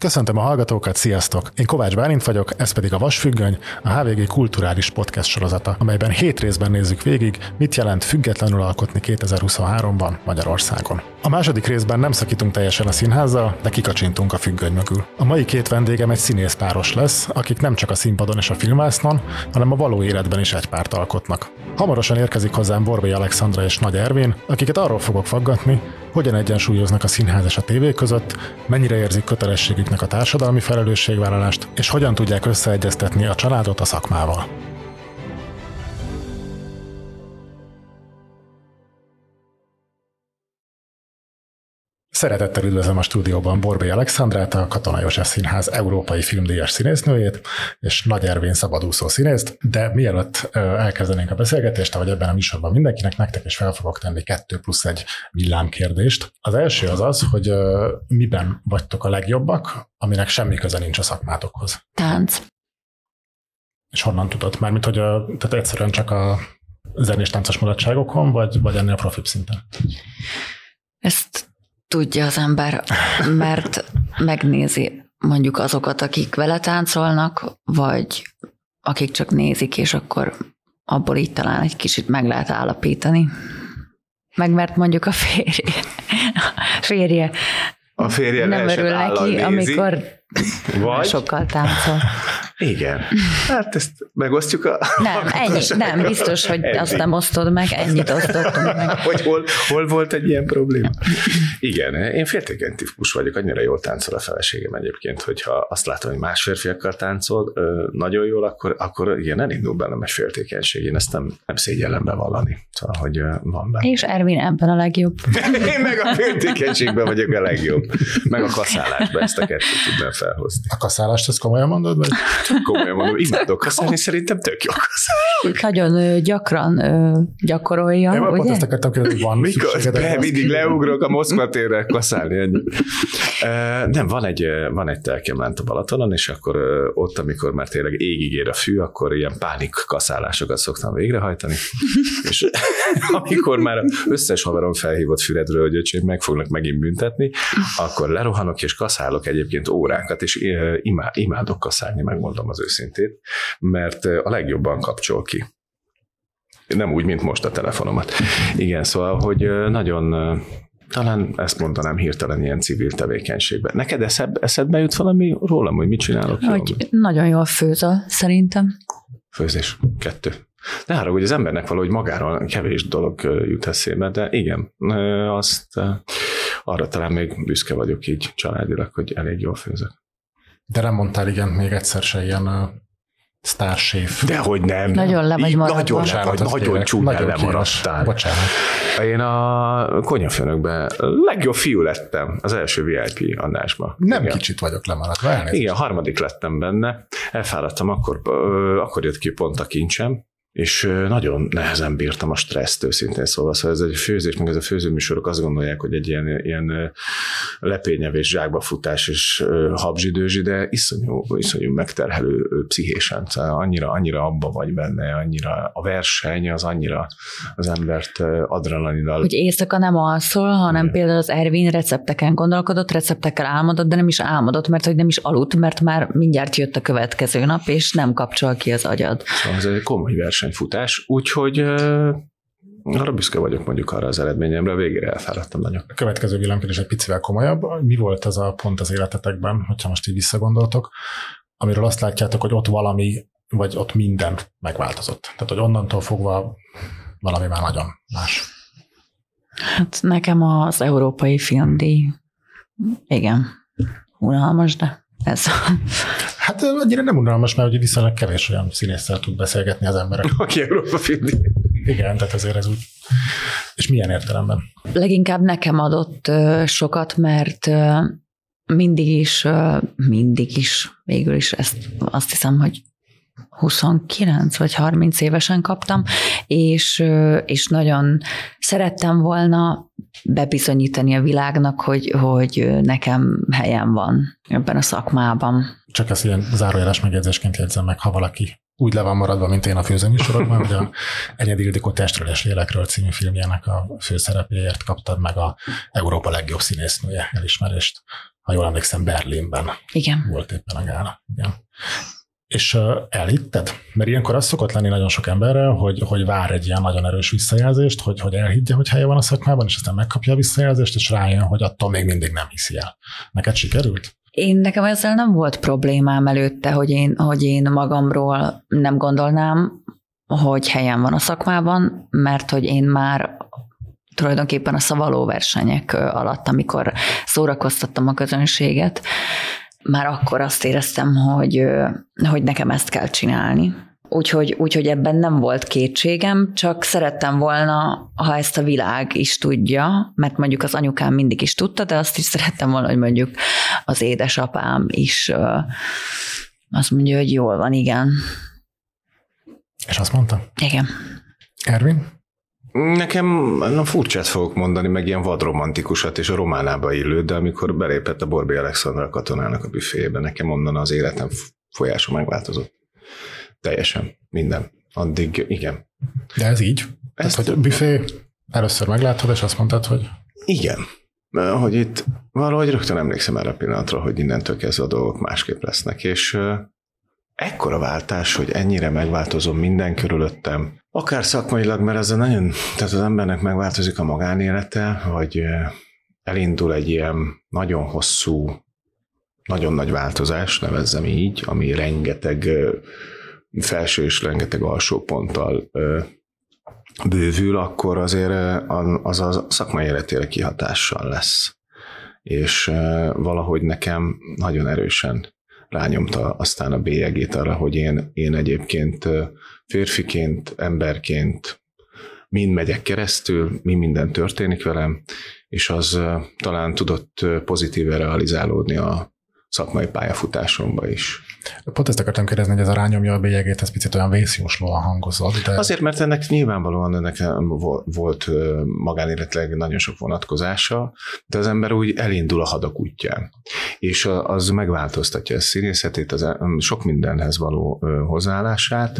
Köszöntöm a hallgatókat, sziasztok! Én Kovács Bálint vagyok, ez pedig a Vasfüggöny, a HVG kulturális podcast sorozata, amelyben hét részben nézzük végig, mit jelent függetlenül alkotni 2023-ban Magyarországon. A második részben nem szakítunk teljesen a színházzal, de kikacsintunk a függöny mögül. A mai két vendégem egy színész páros lesz, akik nem csak a színpadon és a filmásznon, hanem a való életben is egy párt alkotnak. Hamarosan érkezik hozzám Borbély Alexandra és Nagy Ervin, akiket arról fogok faggatni, hogyan egyensúlyoznak a színház és a tévé között, mennyire érzik kötelességüknek a társadalmi felelősségvállalást, és hogyan tudják összeegyeztetni a családot a szakmával. Szeretettel üdvözlöm a stúdióban Borbé Alexandrát, a Katona József Színház európai filmdíjas színésznőjét, és Nagy Ervin szabadúszó színészt, de mielőtt elkezdenénk a beszélgetést, ahogy ebben a műsorban mindenkinek, nektek is fel fogok tenni kettő plusz egy villámkérdést. Az első az az, hogy miben vagytok a legjobbak, aminek semmi köze nincs a szakmátokhoz. Tánc. És honnan tudod? Mármint, hogy a, tehát egyszerűen csak a zenés táncos mulatságokon, vagy, vagy ennél profibb szinten? Ezt tudja az ember, mert megnézi mondjuk azokat, akik vele táncolnak, vagy akik csak nézik, és akkor abból így talán egy kicsit meg lehet állapítani. Meg mert mondjuk a férje, a férje, a férje nem örül neki, nézi, amikor vagy? sokkal táncol. Igen. Hát ezt megosztjuk a... Nem, ennyi, nem, biztos, hogy ennyi. azt nem osztod meg, ennyit osztottunk meg. hogy hol, hol volt egy ilyen probléma? Igen, én féltékeny típus vagyok, annyira jól táncol a feleségem egyébként, hogyha azt látom, hogy más férfiakkal táncol nagyon jól, akkor, akkor igen, elindul bennem egy féltékenység, én ezt nem, nem szégyellem bevallani. Szóval, hogy van benne. És Ervin ebben a legjobb. én meg a féltékenységben vagyok a legjobb. Meg a kaszálásban ezt a kettőt tudnám felhozni. A kaszálást ezt komolyan mondod? Vagy? Komolyan mondom, imádok kaszálni, szerintem tök jó kaszálni. Nagyon gyakran gyakorolja, Én ugye? ezt akartam kérdezni, van Mikor? Be, mindig leugrok a Moszkva térre kaszálni. Ennyi. Nem, van egy, van egy telkemlánt a Balatonon, és akkor ott, amikor már tényleg égig ér a fű, akkor ilyen pánik kaszálásokat szoktam végrehajtani. és amikor már összes haverom felhívott füledről, hogy öcsém, meg fognak megint büntetni, akkor lerohanok és kaszálok egyébként órákat, és imádok kaszálni, megmondom az őszintét, mert a legjobban kapcsol ki. Nem úgy, mint most a telefonomat. Igen, szóval, hogy nagyon talán ezt mondanám hirtelen ilyen civil tevékenységben. Neked eszed, eszedbe jut valami rólam, hogy mit csinálok? Hogy jól? nagyon jól főzöl, szerintem. Főzés, kettő. Ne arra, hogy az embernek valahogy magáról kevés dolog jut eszébe, de igen, azt arra talán még büszke vagyok így családilag, hogy elég jól főzök. De nem mondtál igen még egyszer se ilyen uh, sztárséf. Dehogy nem. Nagyon le vagy maradva. Nagyon, Bocsánat, nagyon csúnyán lemaradtál. Bocsánat. Én a konyafőnökben legjobb fiú lettem az első VIP adásban. Nem Igen. kicsit vagyok lemaradva. Elnézést. Igen, harmadik lettem benne. Elfáradtam, akkor, akkor jött ki pont a kincsem, és nagyon nehezen bírtam a stresszt őszintén szóval, szóval ez egy főzés, meg ez a főzőműsorok azt gondolják, hogy egy ilyen, ilyen lepényevés, zsákba futás és habzsidőzsi, de iszonyú, iszonyú megterhelő pszichésen, szóval annyira, annyira abba vagy benne, annyira a verseny az annyira az embert adrenalinal. Hogy éjszaka nem alszol, hanem Igen. például az Ervin recepteken gondolkodott, receptekkel álmodott, de nem is álmodott, mert hogy nem is aludt, mert már mindjárt jött a következő nap, és nem kapcsol ki az agyad. Szóval ez egy komoly verseny versenyfutás, úgyhogy arra büszke vagyok mondjuk arra az eredményemre, végére elfáradtam nagyon. A következő villámkérdés egy picivel komolyabb. Mi volt az a pont az életetekben, hogyha most így visszagondoltok, amiről azt látjátok, hogy ott valami, vagy ott minden megváltozott. Tehát, hogy onnantól fogva valami már nagyon más. Hát nekem az európai filmdíj, igen, unalmas, de ez. Hát annyira nem unalmas, mert ugye viszonylag kevés olyan színésszel tud beszélgetni az emberek. Aki Európa filmdi. Igen, tehát azért ez úgy. És milyen értelemben? Leginkább nekem adott sokat, mert mindig is, mindig is, végül is ezt azt hiszem, hogy 29 vagy 30 évesen kaptam, és, és nagyon szerettem volna bebizonyítani a világnak, hogy, hogy nekem helyem van ebben a szakmában. Csak ezt ilyen zárójeles megjegyzésként jegyzem meg, ha valaki úgy le van maradva, mint én a főzőműsorokban, hogy a Enyedi Ildikó Testről és Lélekről című filmjének a főszerepéért kaptad meg a Európa legjobb színésznője elismerést ha jól emlékszem, Berlinben Igen. volt éppen a gála. Igen. És elhitted? Mert ilyenkor az szokott lenni nagyon sok emberrel, hogy, hogy vár egy ilyen nagyon erős visszajelzést, hogy, hogy elhiggye, hogy helye van a szakmában, és aztán megkapja a visszajelzést, és rájön, hogy attól még mindig nem hiszi el. Neked sikerült? Én nekem ezzel nem volt problémám előtte, hogy én, hogy én magamról nem gondolnám, hogy helyen van a szakmában, mert hogy én már tulajdonképpen a szavaló versenyek alatt, amikor szórakoztattam a közönséget, már akkor azt éreztem, hogy, hogy nekem ezt kell csinálni. Úgyhogy, úgyhogy ebben nem volt kétségem, csak szerettem volna, ha ezt a világ is tudja, mert mondjuk az anyukám mindig is tudta, de azt is szerettem volna, hogy mondjuk az édesapám is azt mondja, hogy jól van, igen. És azt mondta? Igen. Ervin? Nekem na, furcsát fogok mondani, meg ilyen vadromantikusat és a románába illő, de amikor belépett a Borbi Alexandra katonának a büfébe, nekem onnan az életem folyása megváltozott. Teljesen, minden. Addig igen. De ez így? Ez Tehát, hogy a büfé először meglátod, és azt mondtad, hogy... Igen. Hogy itt valahogy rögtön emlékszem erre a pillanatra, hogy innentől kezdve a dolgok másképp lesznek, és ekkora váltás, hogy ennyire megváltozom minden körülöttem, akár szakmailag, mert ez nagyon, tehát az embernek megváltozik a magánélete, vagy elindul egy ilyen nagyon hosszú, nagyon nagy változás, nevezzem így, ami rengeteg felső és rengeteg alsó ponttal bővül, akkor azért az a szakmai életére kihatással lesz. És valahogy nekem nagyon erősen rányomta aztán a bélyegét arra, hogy én, én egyébként férfiként, emberként mind megyek keresztül, mi minden történik velem, és az talán tudott pozitíve realizálódni a szakmai pályafutásomba is. Pont ezt akartam kérdezni, hogy ez a rányomja a bélyegét, ez picit olyan vészjóslóan hangozott. De... Azért, mert ennek nyilvánvalóan ennek volt magánéletileg nagyon sok vonatkozása, de az ember úgy elindul a hadak útján. És az megváltoztatja a színészetét, az sok mindenhez való hozzáállását,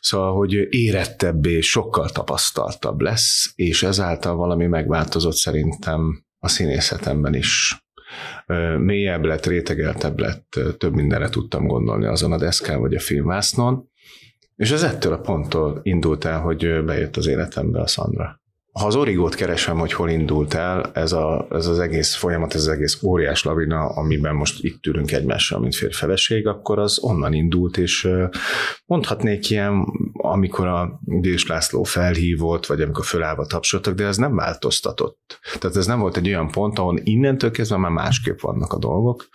szóval, hogy érettebbé, sokkal tapasztaltabb lesz, és ezáltal valami megváltozott szerintem a színészetemben is mélyebb lett, rétegeltebb lett, több mindenre tudtam gondolni azon a deszkán vagy a filmvásznon, és ez ettől a ponttól indult el, hogy bejött az életembe a Szandra. Ha az origót keresem, hogy hol indult el, ez, a, ez az egész folyamat, ez az egész óriás lavina, amiben most itt ülünk egymással, mint férfeleség, akkor az onnan indult, és mondhatnék ilyen, amikor a Dés László felhívott, vagy amikor fölállva tapsoltak, de ez nem változtatott. Tehát ez nem volt egy olyan pont, ahol innentől kezdve már másképp vannak a dolgok,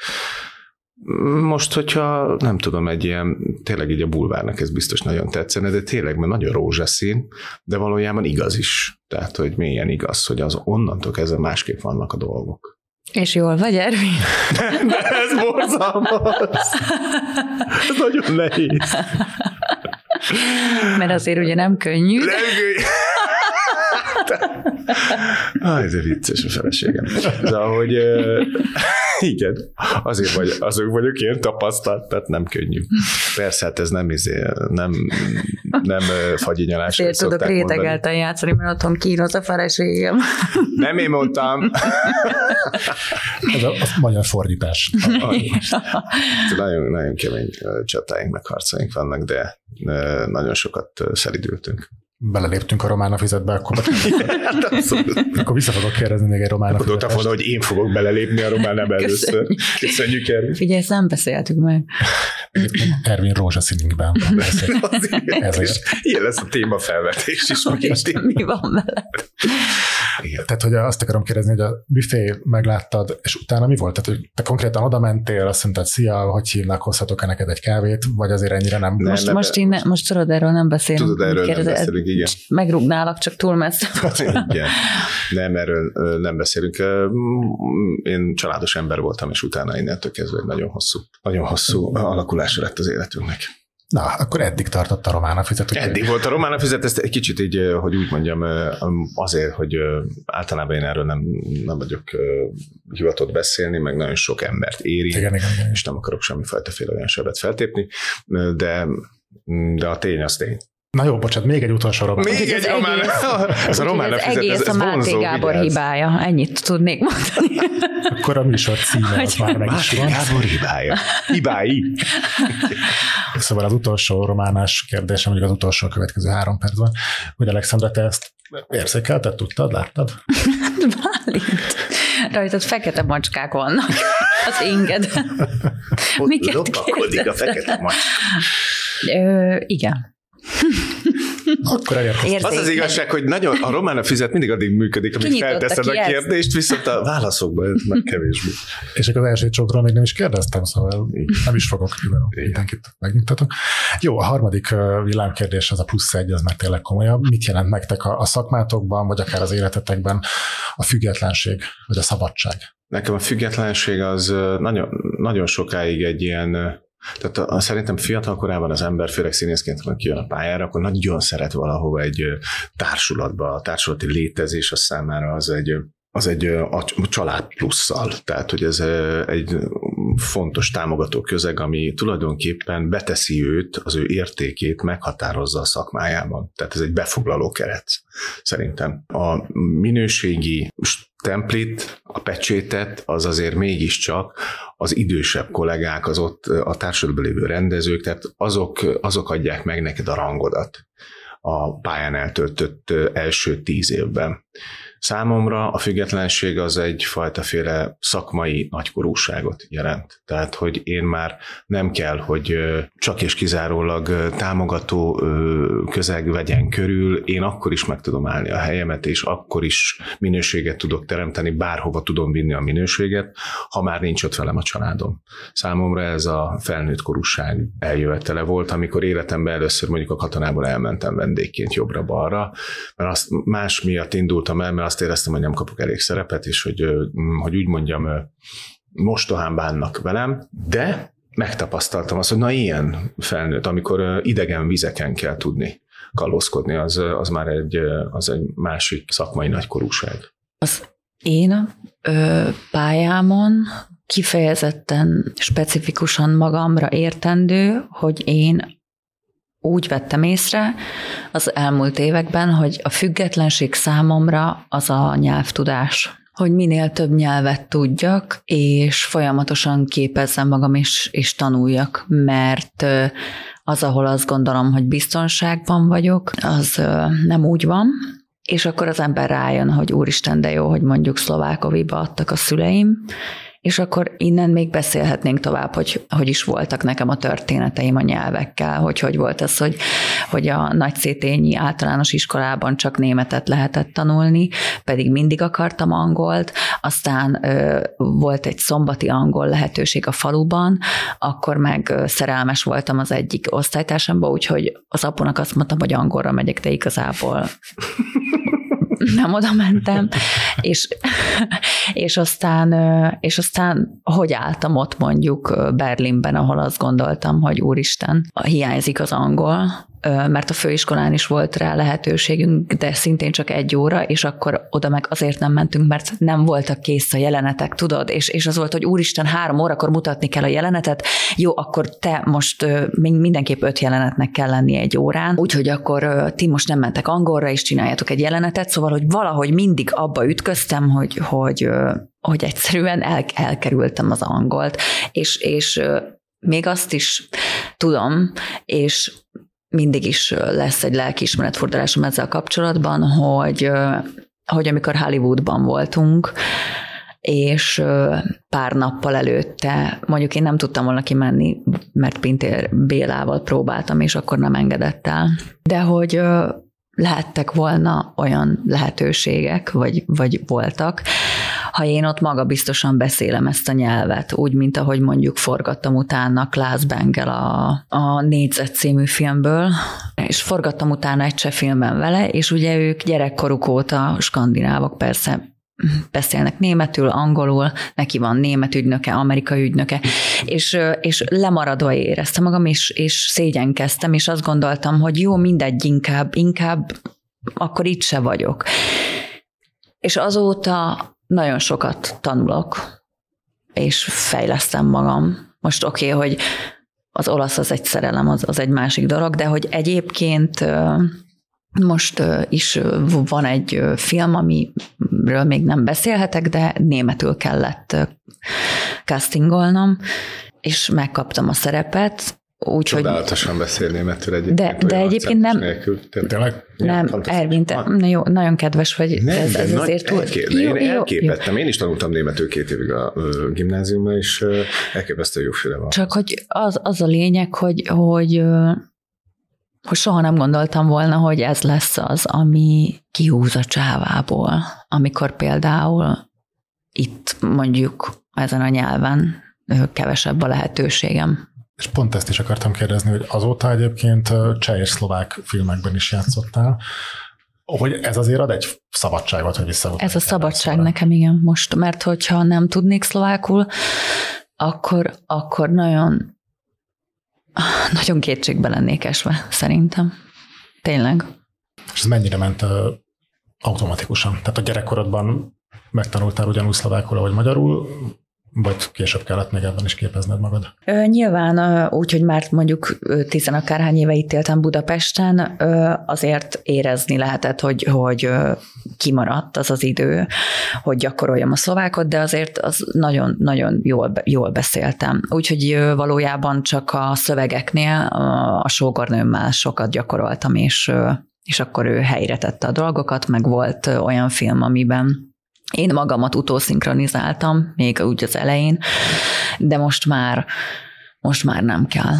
most, hogyha nem tudom, egy ilyen, tényleg így a bulvárnak ez biztos nagyon tetszene, de tényleg mert nagyon rózsaszín, de valójában igaz is. Tehát, hogy milyen igaz, hogy az onnantól kezdve másképp vannak a dolgok. És jól vagy, Ervin? de ez borzalmas. Ez nagyon nehéz. Mert azért ugye nem könnyű. Nem könnyű. Aj, de vicces a feleségem. De ahogy igen, azért vagy, azok vagyok én tapasztalt, tehát nem könnyű. Persze, hát ez nem, izé, nem, nem fagyinyalás. Azért tudok rétegelten játszani, mert otthon kínos a feleségem. Nem én mondtam. ez a, a magyar fordítás. nagyon, nagyon kemény csatáink, meg harcaink vannak, de nagyon sokat szelidültünk beleléptünk a román fizetbe, akkor, akkor vissza fogok kérdezni még egy román Akkor volna, hogy én fogok belelépni a román először. Köszönjük, Ervin. Figyelj, ezt nem beszéltük meg. Ervin rózsaszínünkben. Ezért. Ilyen lesz a témafelvetés is. mi van vele? Igen. Tehát, hogy azt akarom kérdezni, hogy a büfé megláttad, és utána mi volt? Tehát, hogy te konkrétan oda mentél, azt mondtad, szia, hogy hívnak, hozhatok-e neked egy kávét, vagy azért ennyire nem? nem most, nem, most, én ne, most tudod, erről nem beszélünk. Tudod, erről nem beszélünk, igen. Megrúgnálak, csak túl messze. igen. Nem, erről nem beszélünk. Én családos ember voltam, és utána innentől kezdve egy nagyon hosszú, nagyon hosszú alakulása lett az életünknek. Na, akkor eddig tartott a román fizet. Hogy eddig volt a román fizet, ezt egy kicsit így, hogy úgy mondjam, azért, hogy általában én erről nem, nem vagyok hivatott beszélni, meg nagyon sok embert éri, igen, igen, igen. és nem akarok semmifajta fél olyan sebet feltépni, de, de a tény az tény. Na jó, bocsánat, még egy utolsó román. Még egy román. Ez a román ez egész ez, ez a Máté Gábor vigyázz. hibája. Ennyit tudnék mondani. Akkor a műsor címe az már meg is van. Gábor hibája. Hibái. Szóval az utolsó románás kérdésem, mondjuk az utolsó következő három percben, hogy Alexandra, te ezt érzékelted, tudtad, láttad? Bálint. Rajtad fekete macskák vannak az inged. Ott Miket a fekete macska. Ö, igen. Akkor elérkeztem. Az az igazság, hogy nagyon, a román a fizet mindig addig működik, amíg felteszed a kérdést, viszont a válaszokban ez meg kevésbé. És akkor az első csokról még nem is kérdeztem, szóval nem is fogok mindenkit megnyugtatok. Jó, a harmadik villámkérdés az a plusz egy, az már tényleg komolyabb. Mit jelent nektek a, a szakmátokban, vagy akár az életetekben a függetlenség, vagy a szabadság? Nekem a függetlenség az nagyon, nagyon sokáig egy ilyen tehát a, a, szerintem fiatal korában az ember, főleg színészként, amikor kijön a pályára, akkor nagyon szeret valahova egy társulatba, a társulati létezés a számára az egy az egy a család plusszal. Tehát, hogy ez egy fontos támogató közeg, ami tulajdonképpen beteszi őt, az ő értékét meghatározza a szakmájában. Tehát ez egy befoglaló keret, szerintem. A minőségi templit, a pecsétet, az azért mégiscsak az idősebb kollégák, az ott a társadalomban lévő rendezők, tehát azok, azok adják meg neked a rangodat a pályán eltöltött első tíz évben. Számomra a függetlenség az egyfajta féle szakmai nagykorúságot jelent. Tehát, hogy én már nem kell, hogy csak és kizárólag támogató közeg vegyen körül, én akkor is meg tudom állni a helyemet, és akkor is minőséget tudok teremteni, bárhova tudom vinni a minőséget, ha már nincs ott velem a családom. Számomra ez a felnőtt korúság eljövetele volt, amikor életemben először mondjuk a katonából elmentem vendégként jobbra-balra, mert azt más miatt indultam el, mert azt éreztem, hogy nem kapok elég szerepet, és hogy, hogy úgy mondjam, mostohán bánnak velem, de megtapasztaltam azt, hogy na ilyen felnőtt, amikor idegen vizeken kell tudni kalózkodni, az, az már egy, az egy másik szakmai nagykorúság. Az én ö, pályámon kifejezetten, specifikusan magamra értendő, hogy én úgy vettem észre az elmúlt években, hogy a függetlenség számomra az a nyelvtudás hogy minél több nyelvet tudjak, és folyamatosan képezzem magam, és, és tanuljak, mert az, ahol azt gondolom, hogy biztonságban vagyok, az nem úgy van, és akkor az ember rájön, hogy úristen, de jó, hogy mondjuk Szlovákoviba adtak a szüleim, és akkor innen még beszélhetnénk tovább, hogy hogy is voltak nekem a történeteim a nyelvekkel, hogy hogy volt ez, hogy, hogy a nagyszétényi általános iskolában csak németet lehetett tanulni, pedig mindig akartam angolt, aztán ö, volt egy szombati angol lehetőség a faluban, akkor meg szerelmes voltam az egyik osztálytársamba, úgyhogy az apunak azt mondtam, hogy angolra megyek, de igazából nem oda mentem, és, és, aztán, és aztán hogy álltam ott mondjuk Berlinben, ahol azt gondoltam, hogy úristen, hiányzik az angol, mert a főiskolán is volt rá lehetőségünk, de szintén csak egy óra, és akkor oda meg azért nem mentünk, mert nem voltak kész a jelenetek, tudod, és, és az volt, hogy úristen, három órakor mutatni kell a jelenetet, jó, akkor te most mindenképp öt jelenetnek kell lenni egy órán, úgyhogy akkor ti most nem mentek angolra, és csináljátok egy jelenetet, szóval, hogy valahogy mindig abba ütköztem, hogy, hogy, hogy egyszerűen el, elkerültem az angolt, és, és még azt is tudom, és mindig is lesz egy lelkiismeretfordulásom ezzel kapcsolatban, hogy, hogy amikor Hollywoodban voltunk, és pár nappal előtte, mondjuk én nem tudtam volna kimenni, mert Pintér Bélával próbáltam, és akkor nem engedett el. De hogy lehettek volna olyan lehetőségek, vagy, vagy voltak, ha én ott maga biztosan beszélem ezt a nyelvet, úgy, mint ahogy mondjuk forgattam utána Klaas Bengel a, a Négyzet című filmből, és forgattam utána egy cseh filmben vele, és ugye ők gyerekkoruk óta skandinávok persze beszélnek németül, angolul, neki van német ügynöke, amerikai ügynöke, és, és lemaradva éreztem magam, és, és szégyenkeztem, és azt gondoltam, hogy jó, mindegy, inkább, inkább akkor itt se vagyok. És azóta nagyon sokat tanulok, és fejlesztem magam. Most oké, okay, hogy az olasz az egy szerelem, az, az egy másik dolog, de hogy egyébként most is van egy film, amiről még nem beszélhetek, de németül kellett castingolnom, és megkaptam a szerepet, úgy, Csodálatosan hogy... beszél németül egyébként. De, de egyébként nem, nélkül, tényleg? Nem, Ervin, te, na jó, nagyon kedves vagy. Nem, ez, ez azért túl... Jó, én elképettem. Én is tanultam németül két évig a gimnáziumban, és elképesztő jó füle van. Csak hogy az, az a lényeg, hogy, hogy hogy soha nem gondoltam volna, hogy ez lesz az, ami kihúz a csávából, amikor például itt mondjuk ezen a nyelven kevesebb a lehetőségem. És pont ezt is akartam kérdezni, hogy azóta egyébként cseh és szlovák filmekben is játszottál, hogy ez azért ad egy szabadságot, hogy vissza. Ez a szabadság szóra. nekem, igen, most, mert hogyha nem tudnék szlovákul, akkor, akkor nagyon, nagyon kétségbe lennék esve, szerintem. Tényleg. És ez mennyire ment uh, automatikusan? Tehát a gyerekkorodban megtanultál ugyanúgy szlovákul, ahogy magyarul, vagy később kellett még ebben is képezned magad? Nyilván úgy, hogy már mondjuk tizenakárhány éve itt éltem Budapesten, azért érezni lehetett, hogy, hogy kimaradt az az idő, hogy gyakoroljam a szlovákot, de azért az nagyon-nagyon jól, jól beszéltem. Úgyhogy valójában csak a szövegeknél a sógornőmmel sokat gyakoroltam, és, és akkor ő helyre tette a dolgokat, meg volt olyan film, amiben én magamat utószinkronizáltam, még úgy az elején, de most már, most már nem kell.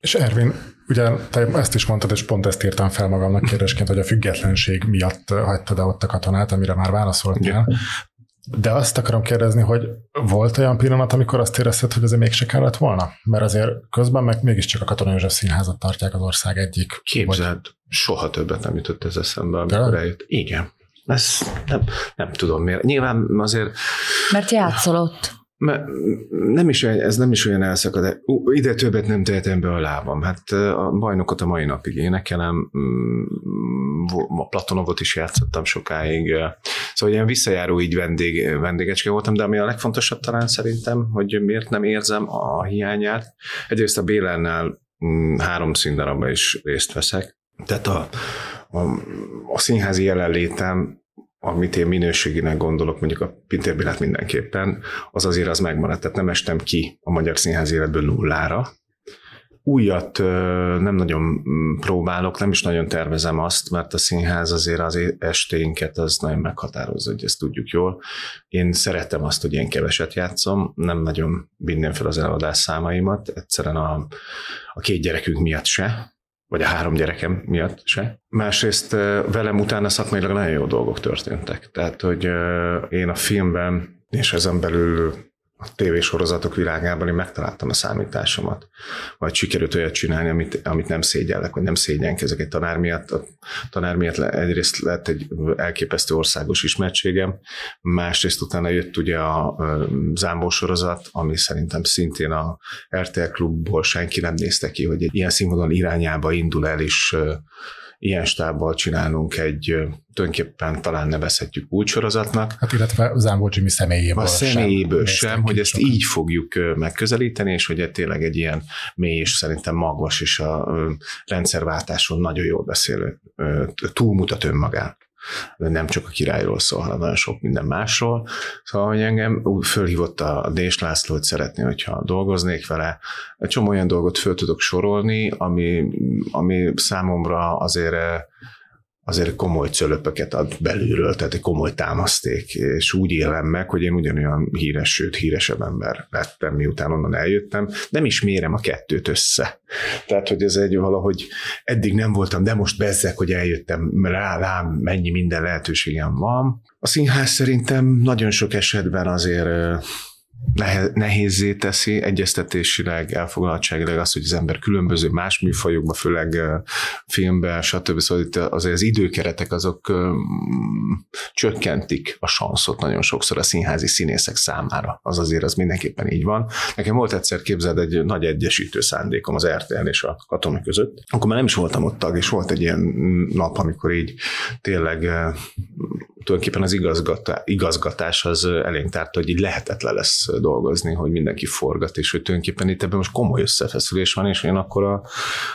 És Ervin, ugye te ezt is mondtad, és pont ezt írtam fel magamnak kérdésként, hogy a függetlenség miatt hagytad ott a katonát, amire már válaszoltál. De azt akarom kérdezni, hogy volt olyan pillanat, amikor azt érezted, hogy ez mégse kellett volna? Mert azért közben meg mégiscsak a Katona József Színházat tartják az ország egyik. Képzeld, vagy... soha többet nem jutott ez eszembe, amikor eljött. Igen. Ez nem, nem tudom miért. Nyilván azért... Mert játszol ott. Nem is olyan, ez nem is olyan elszakad. Ide többet nem tehetem be a lábam. Hát a bajnokot a mai napig énekelem, mm, a Platonovot is játszottam sokáig. Szóval ilyen visszajáró így vendég, vendégecske voltam, de ami a legfontosabb talán szerintem, hogy miért nem érzem a hiányát. Egyrészt a Bélennel mm, három színdarabban is részt veszek. Tehát a, a, a színházi jelenlétem, amit én minőségének gondolok, mondjuk a Pintér Bélát mindenképpen, az azért az megmaradt. Tehát nem estem ki a magyar színház életből nullára. Újat nem nagyon próbálok, nem is nagyon tervezem azt, mert a színház azért az esténket az nagyon meghatározza, hogy ezt tudjuk jól. Én szeretem azt, hogy én keveset játszom, nem nagyon vinném fel az eladás számaimat, egyszerűen a, a két gyerekünk miatt se, vagy a három gyerekem miatt se. Másrészt velem utána szakmailag nagyon jó dolgok történtek. Tehát, hogy én a filmben és ezen belül a tévésorozatok világában én megtaláltam a számításomat. Vagy sikerült olyat csinálni, amit, amit nem szégyellek, vagy nem szégyenkezek egy tanár miatt. A tanár miatt egyrészt lett egy elképesztő országos ismertségem, másrészt utána jött ugye a Zámbó sorozat, ami szerintem szintén a RTL klubból senki nem nézte ki, hogy egy ilyen színvonal irányába indul el, és ilyen stábbal csinálunk egy tulajdonképpen talán nevezhetjük sorozatnak. Hát illetve Zámbó Jimmy személyéből A személyéből sem, sem hogy ezt sokan. így fogjuk megközelíteni, és hogy tényleg egy ilyen mély és szerintem magvas és a rendszerváltáson nagyon jól beszélő, túlmutat önmagán nem csak a királyról szól, hanem nagyon sok minden másról. Szóval, hogy engem fölhívott a Dés László, hogy szeretné, hogyha dolgoznék vele. Egy csomó olyan dolgot föl tudok sorolni, ami, ami számomra azért azért komoly cölöpöket ad belülről, tehát egy komoly támaszték, és úgy élem meg, hogy én ugyanolyan híres, sőt híresebb ember lettem, miután onnan eljöttem, nem is mérem a kettőt össze. Tehát, hogy ez egy valahogy eddig nem voltam, de most bezzek, hogy eljöttem rá, rám mennyi minden lehetőségem van. A színház szerintem nagyon sok esetben azért nehézé teszi egyeztetésileg, elfoglaltságileg az, hogy az ember különböző más műfajokban, főleg filmben, stb. Szóval itt azért az időkeretek azok csökkentik a sanszot nagyon sokszor a színházi színészek számára. Az azért az mindenképpen így van. Nekem volt egyszer képzeld egy nagy egyesítő szándékom az RTL és a katona között. Akkor már nem is voltam ott tag, és volt egy ilyen nap, amikor így tényleg tulajdonképpen az igazgatá, igazgatás az elénk tárta, hogy így lehetetlen lesz dolgozni, hogy mindenki forgat, és hogy tulajdonképpen itt ebben most komoly összefeszülés van, és én akkor a,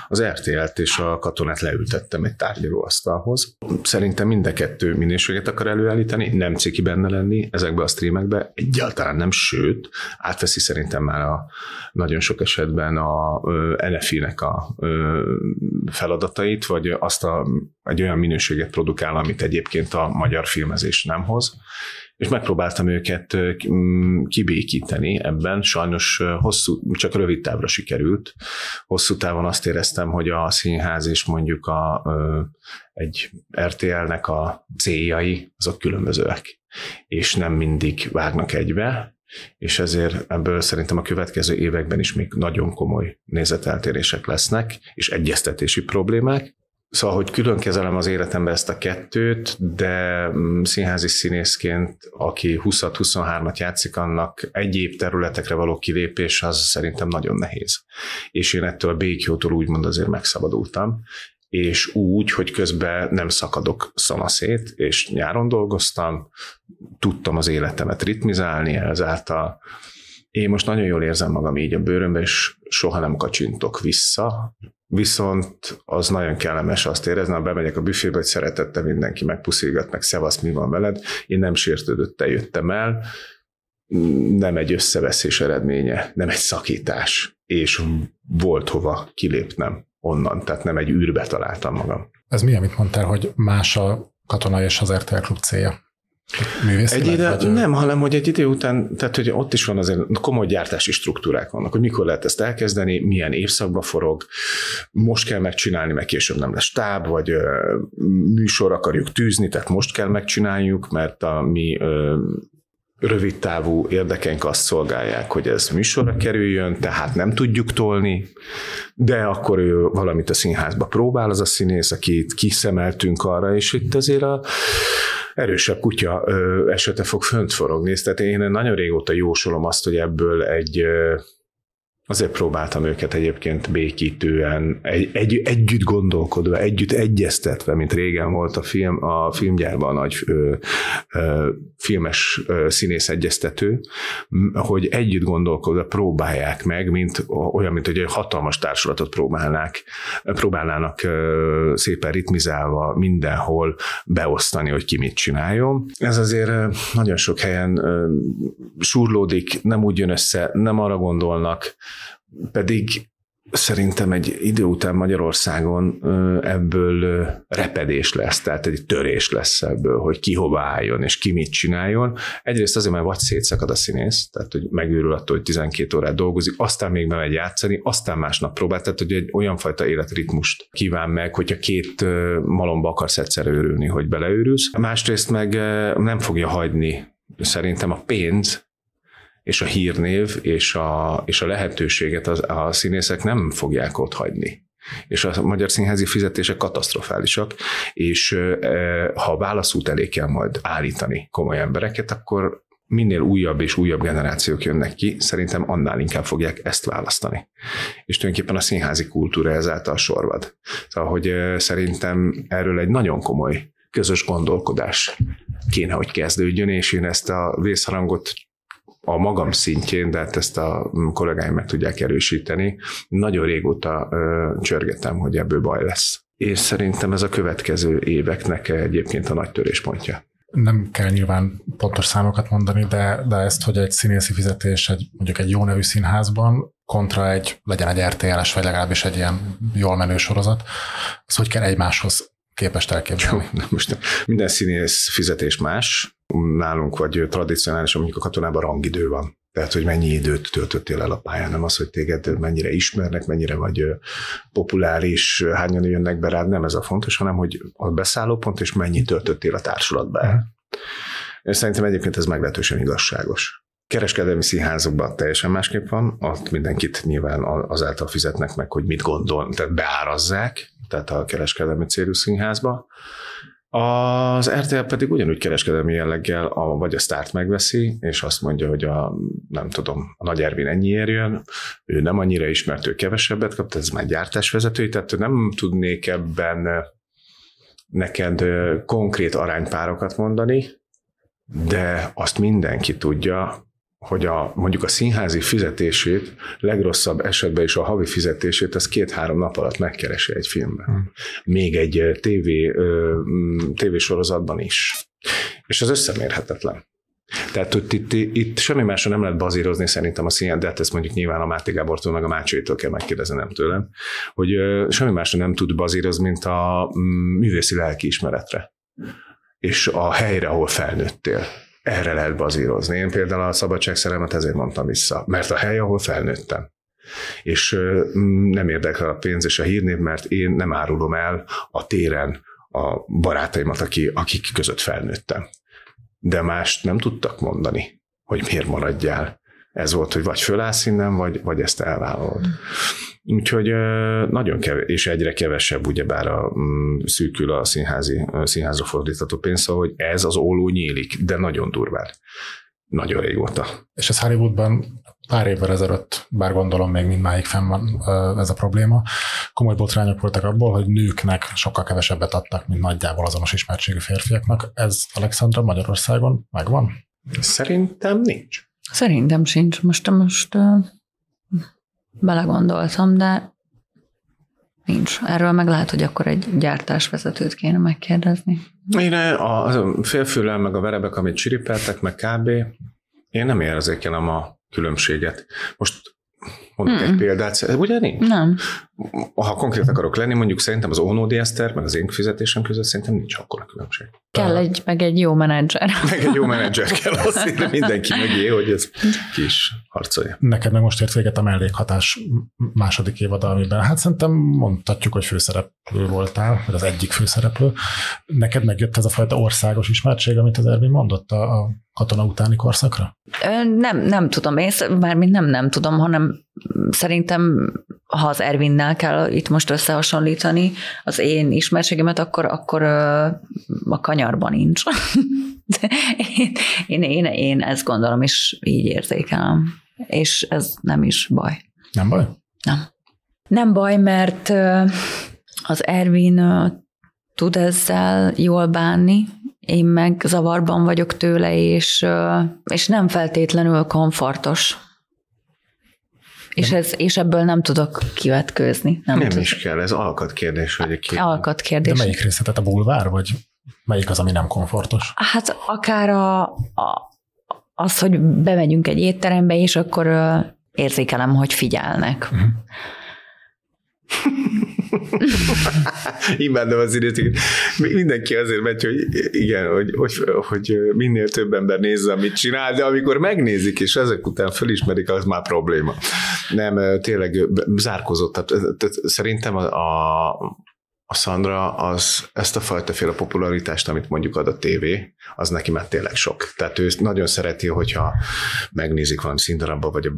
az RTL-t és a katonát leültettem egy tárgyalóasztalhoz. Szerintem mind a kettő minőséget akar előállítani, nem ciki benne lenni ezekbe a streamekbe, egyáltalán nem, sőt, átveszi szerintem már a nagyon sok esetben a NFI-nek a feladatait, vagy azt a, egy olyan minőséget produkál, amit egyébként a magyar filmezés nem hoz és megpróbáltam őket kibékíteni ebben, sajnos hosszú, csak rövid távra sikerült. Hosszú távon azt éreztem, hogy a színház és mondjuk a, egy RTL-nek a céljai, azok különbözőek, és nem mindig vágnak egybe, és ezért ebből szerintem a következő években is még nagyon komoly nézeteltérések lesznek, és egyeztetési problémák. Szóval, hogy külön kezelem az életemben ezt a kettőt, de mm, színházi színészként, aki 20-23-at játszik, annak egyéb területekre való kilépés, az szerintem nagyon nehéz. És én ettől a békjótól úgymond azért megszabadultam, és úgy, hogy közben nem szakadok szanaszét, és nyáron dolgoztam, tudtam az életemet ritmizálni, ezáltal én most nagyon jól érzem magam így a bőrömben, és soha nem kacsintok vissza, viszont az nagyon kellemes azt érezni, ha bemegyek a büfébe, hogy szeretette mindenki, megpuszilgat, meg szevasz, mi van veled. Én nem sértődött, jöttem el, nem egy összeveszés eredménye, nem egy szakítás, és volt hova kilépnem onnan, tehát nem egy űrbe találtam magam. Ez mi, amit mondtál, hogy más a katonai és az RTL klub célja? Egy ide, vagy nem, hanem hogy egy idő után, tehát hogy ott is van azért komoly gyártási struktúrák vannak, hogy mikor lehet ezt elkezdeni, milyen évszakba forog, most kell megcsinálni, meg később nem lesz stáb, vagy ö, műsor akarjuk tűzni, tehát most kell megcsináljuk, mert a mi ö, rövid távú érdekeink azt szolgálják, hogy ez műsorra kerüljön, tehát nem tudjuk tolni, de akkor ő valamit a színházba próbál, az a színész, akit kiszemeltünk arra, és itt azért a erősebb kutya esete fog fönt forogni. Tehát én nagyon régóta jósolom azt, hogy ebből egy Azért próbáltam őket egyébként békítően, egy, egy, együtt gondolkodva, együtt egyeztetve, mint régen volt a, film, a filmgyárban a nagy ö, ö, filmes ö, színész egyeztető, hogy együtt gondolkodva próbálják meg, mint olyan, mint hogy egy hatalmas társulatot próbálnák, próbálnának ö, szépen ritmizálva mindenhol beosztani, hogy ki mit csináljon. Ez azért nagyon sok helyen ö, surlódik, nem úgy jön össze, nem arra gondolnak, pedig szerintem egy idő után Magyarországon ebből repedés lesz, tehát egy törés lesz ebből, hogy ki hova álljon, és ki mit csináljon. Egyrészt azért, mert vagy szétszakad a színész, tehát hogy megőrül attól, hogy 12 órát dolgozik, aztán még bemegy játszani, aztán másnap próbál, tehát hogy egy olyan fajta életritmust kíván meg, hogyha két malomba akarsz egyszer őrülni, hogy beleőrülsz. Másrészt meg nem fogja hagyni szerintem a pénz, és a hírnév és a, és a lehetőséget az, a színészek nem fogják ott hagyni és a magyar színházi fizetések katasztrofálisak, és e, ha válaszút elé kell majd állítani komoly embereket, akkor minél újabb és újabb generációk jönnek ki, szerintem annál inkább fogják ezt választani. És tulajdonképpen a színházi kultúra ezáltal sorvad. Szóval, hogy szerintem erről egy nagyon komoly közös gondolkodás kéne, hogy kezdődjön, és én ezt a vészharangot a magam szintjén, de hát ezt a kollégáim meg tudják erősíteni. Nagyon régóta ö, csörgetem, hogy ebből baj lesz. És szerintem ez a következő éveknek egyébként a nagy töréspontja nem kell nyilván pontos számokat mondani, de, de ezt, hogy egy színészi fizetés egy, mondjuk egy jó nevű színházban, kontra egy, legyen egy RTL-es, vagy legalábbis egy ilyen jól menő sorozat, az hogy kell egymáshoz képest elképzelni? Jó, most minden színész fizetés más, nálunk vagy tradicionális, mondjuk a katonában rangidő van. Tehát, hogy mennyi időt töltöttél el a pályán, nem az, hogy téged mennyire ismernek, mennyire vagy populáris, hányan jönnek be rád, nem ez a fontos, hanem hogy a beszállópont és mennyit töltöttél a társulatba el. És szerintem egyébként ez meglehetősen igazságos. Kereskedelmi színházokban teljesen másképp van, ott mindenkit nyilván azáltal fizetnek meg, hogy mit gondol, tehát beárazzák, tehát a kereskedelmi célú színházba. Az RTL pedig ugyanúgy kereskedelmi jelleggel a, vagy a start megveszi, és azt mondja, hogy a, nem tudom, a Nagy Ervin ennyiért jön, ő nem annyira ismert, ő kevesebbet kap, ez már gyártásvezetői, tehát nem tudnék ebben neked konkrét aránypárokat mondani, de azt mindenki tudja, hogy a, mondjuk a színházi fizetését, legrosszabb esetben is a havi fizetését, ez két-három nap alatt megkeresi egy filmben. Hmm. Még egy TV, tévésorozatban is. És ez összemérhetetlen. Tehát itt, itt, itt semmi másra nem lehet bazírozni szerintem a színját, de hát ezt mondjuk nyilván a Máté Gábortól meg a Mácsétől kell megkérdezni, nem tőlem, hogy semmi másra nem tud bazírozni, mint a művészi lelkiismeretre és a helyre, ahol felnőttél. Erre lehet bazírozni. Én például a szabadságszerelmet ezért mondtam vissza, mert a hely, ahol felnőttem. És mm, nem érdekel a pénz és a hírnév, mert én nem árulom el a téren a barátaimat, aki, akik között felnőttem de mást nem tudtak mondani, hogy miért maradjál. Ez volt, hogy vagy fölállsz innen, vagy, vagy ezt elvállalod. Úgyhogy nagyon kevés, és egyre kevesebb ugyebár a mm, szűkül a színházi, színházra fordítható pénz, szóval, hogy ez az óló nyílik, de nagyon durván. Nagyon régóta. És ez Hollywoodban pár évvel ezelőtt, bár gondolom még mindmáig fenn van ez a probléma, komoly botrányok voltak abból, hogy nőknek sokkal kevesebbet adtak, mint nagyjából azonos ismertségű férfiaknak. Ez Alexandra Magyarországon megvan? Szerintem nincs. Szerintem sincs. Most, most uh, belegondoltam, de nincs. Erről meg lehet, hogy akkor egy gyártásvezetőt kéne megkérdezni. Én a, a meg a verebek, amit csiripeltek, meg kb. Én nem érzékelem a különbséget. Most mondok mm. egy példát, ugye nincs? Nem. Ha konkrét akarok lenni, mondjuk szerintem az Onódi Eszter, meg az én fizetésem között szerintem nincs akkor a különbség. Kell egy, meg egy jó menedzser. Meg egy jó menedzser kell azt mindenki megé, hogy ez ki is harcolja. Neked meg most ért véget a mellékhatás második évad, amiben hát szerintem mondhatjuk, hogy főszereplő voltál, vagy az egyik főszereplő. Neked megjött ez a fajta országos ismertség, amit az Ervin mondott a, a katona utáni korszakra? Nem, nem tudom, én mármint nem, nem tudom, hanem szerintem ha az Ervinnel kell itt most összehasonlítani az én ismertségemet, akkor, akkor a kanyarban nincs. Én, én, én, én ezt gondolom, és így érzékelem. És ez nem is baj. Nem baj? Nem. Nem baj, mert az Ervin tud ezzel jól bánni, én meg zavarban vagyok tőle, és, és nem feltétlenül komfortos. És, ez, és ebből nem tudok kivetkőzni. Nem, nem is kell, ez alkatkérdés. Hogy ki... Alkatkérdés. De melyik részletet a bulvár, vagy melyik az, ami nem komfortos? Hát akár a, a, az, hogy bemegyünk egy étterembe, és akkor érzékelem, hogy figyelnek. Uh-huh. Imádom az időt. Mindenki azért megy, hogy igen, hogy, hogy, hogy minél több ember nézze, amit csinál, de amikor megnézik, és ezek után felismerik, az már probléma. Nem, tényleg zárkozott. Tehát, szerintem a, a, a Sandra az ezt a fajta féle popularitást, amit mondjuk ad a tévé, az neki már tényleg sok. Tehát ő nagyon szereti, hogyha megnézik valami színdarabba, vagy a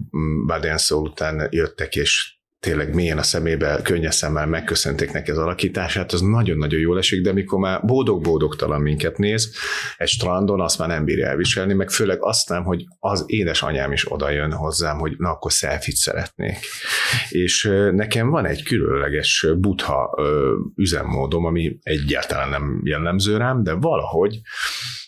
Badian Soul után jöttek, és tényleg milyen a szemébe, könnyes szemmel megköszönték neki az alakítását, az nagyon-nagyon jól esik, de mikor már boldog-boldogtalan minket néz, egy strandon azt már nem bírja elviselni, meg főleg azt nem, hogy az édesanyám is oda jön hozzám, hogy na akkor szelfit szeretnék. És nekem van egy különleges butha üzemmódom, ami egyáltalán nem jellemző rám, de valahogy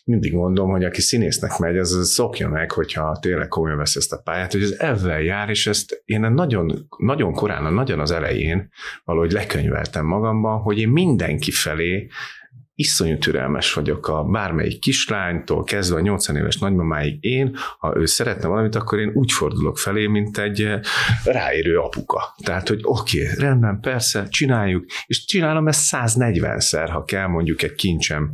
mindig mondom, hogy aki színésznek megy, az szokja meg, hogyha tényleg komolyan vesz ezt a pályát, hogy ez ezzel jár, és ezt én nagyon, nagyon korán, nagyon az elején valahogy lekönyveltem magamban, hogy én mindenki felé iszonyú türelmes vagyok a bármelyik kislánytól kezdve a 80 éves nagymamáig én, ha ő szeretne valamit, akkor én úgy fordulok felé, mint egy ráérő apuka. Tehát, hogy oké, okay, rendben, persze, csináljuk, és csinálom ezt 140-szer, ha kell mondjuk egy kincsem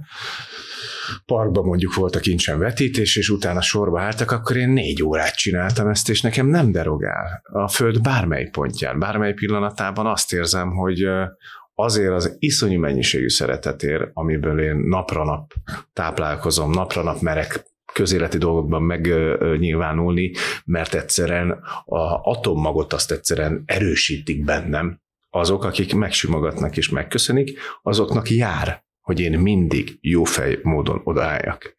parkban mondjuk volt a kincsen vetítés, és utána sorba álltak, akkor én négy órát csináltam ezt, és nekem nem derogál. A föld bármely pontján, bármely pillanatában azt érzem, hogy azért az iszonyú mennyiségű szeretetért, amiből én napra nap táplálkozom, napra nap merek közéleti dolgokban megnyilvánulni, mert egyszerűen a atommagot azt egyszerűen erősítik bennem, azok, akik megsimogatnak és megköszönik, azoknak jár hogy én mindig jó fej módon odaálljak.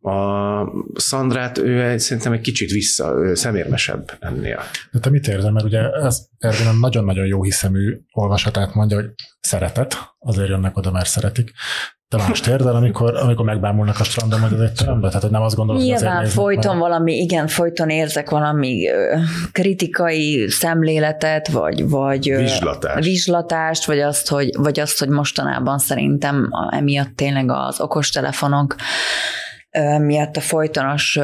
A Szandrát ő szerintem egy kicsit vissza, szemérmesebb ennél. De te mit érzel, mert ugye ez Ervin nagyon-nagyon jó hiszemű olvasatát mondja, hogy szeretet, azért jönnek oda, mert szeretik. Te más érzel, amikor, amikor megbámulnak a strandon, vagy az egy teremben? Tehát, hogy nem azt gondolod, hogy Nyilván azért néznek, folyton mert- valami, igen, folyton érzek valami ö, kritikai szemléletet, vagy, vagy ö, Vizslatás. vizslatást, vagy azt, hogy, vagy azt, hogy mostanában szerintem emiatt tényleg az okostelefonok miatt a folytonos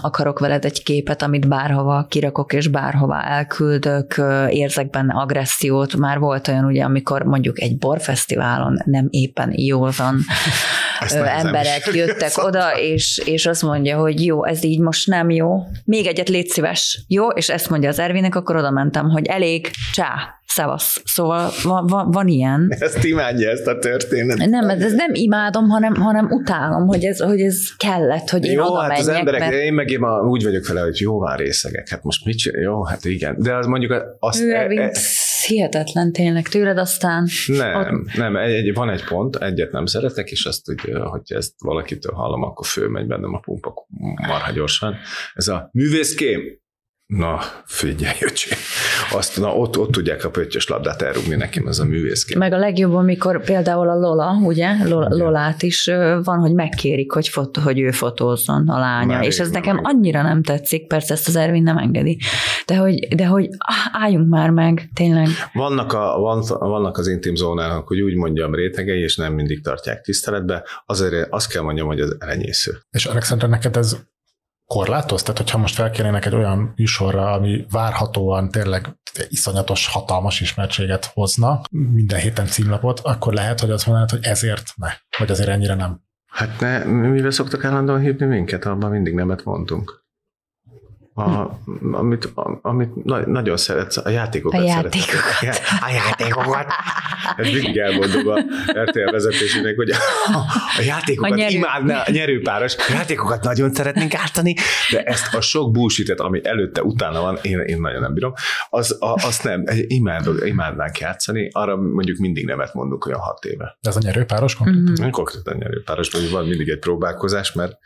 akarok veled egy képet, amit bárhova kirakok és bárhova elküldök, érzek benne agressziót. Már volt olyan ugye, amikor mondjuk egy borfesztiválon nem éppen józan emberek jöttek oda, és, és azt mondja, hogy jó, ez így most nem jó. Még egyet légy szíves. Jó, és ezt mondja az Ervinek, akkor oda mentem, hogy elég, csá, szevasz. Szóval van, van, van ilyen. Ezt imádja ezt a történetet. Nem, ez, ez nem imádom, hanem, hanem utálom, hogy ez, hogy ez kellett, hogy én Jó, oda hát menjek, az emberek, mert én meg én ma úgy vagyok vele, hogy jó, van részegek, hát most mit csinál? Jó, hát igen. De az mondjuk azt... ő e, e, hihetetlen tényleg tőled, aztán nem, nem, egy, egy, van egy pont, egyet nem szeretek, és azt, hogy, hogy ezt valakitől hallom, akkor fölmegy bennem a pumpa marha gyorsan. Ez a művészkém. Na, figyelj, öcsém. Azt, na, ott, ott tudják a pöttyös labdát elrúgni nekem, ez a művészkém. Meg a legjobb, amikor például a Lola, ugye, Lola, Lolát is van, hogy megkérik, hogy, fot, hogy ő fotózzon a lánya, Már és ez nekem nem. annyira nem tetszik, persze ezt az Ervin nem engedi, de hogy, de hogy ah, álljunk már meg, tényleg. Vannak, a, van, vannak az intim zónának, hogy úgy mondjam, rétegei, és nem mindig tartják tiszteletbe. Azért azt kell mondjam, hogy az elenyésző. És Alexandra, neked ez korlátoz? Tehát, hogyha most felkérnének egy olyan műsorra, ami várhatóan tényleg iszonyatos, hatalmas ismertséget hozna, minden héten címlapot, akkor lehet, hogy azt mondanád, hogy ezért ne, vagy azért ennyire nem. Hát ne, mivel szoktak állandóan hívni minket, abban mindig nemet mondtunk. A, amit, a, amit na, nagyon szeretsz, a játékokat A játékokat. Ja, A játékokat. Ez mindig elmondom a RTL vezetésének, hogy a, a játékokat A a nyerő. imádná, a nyerőpáros. A játékokat nagyon szeretnénk ártani, de ezt a sok bullshit ami előtte, utána van, én, én nagyon nem bírom, az, a, azt nem, imádok, imádnánk játszani, arra mondjuk mindig nemet mondunk olyan hat éve. De ez a nyerőpáros konkrétan? Mhm. Nem konkrétan nyerőpáros, vagy van mindig egy próbálkozás, mert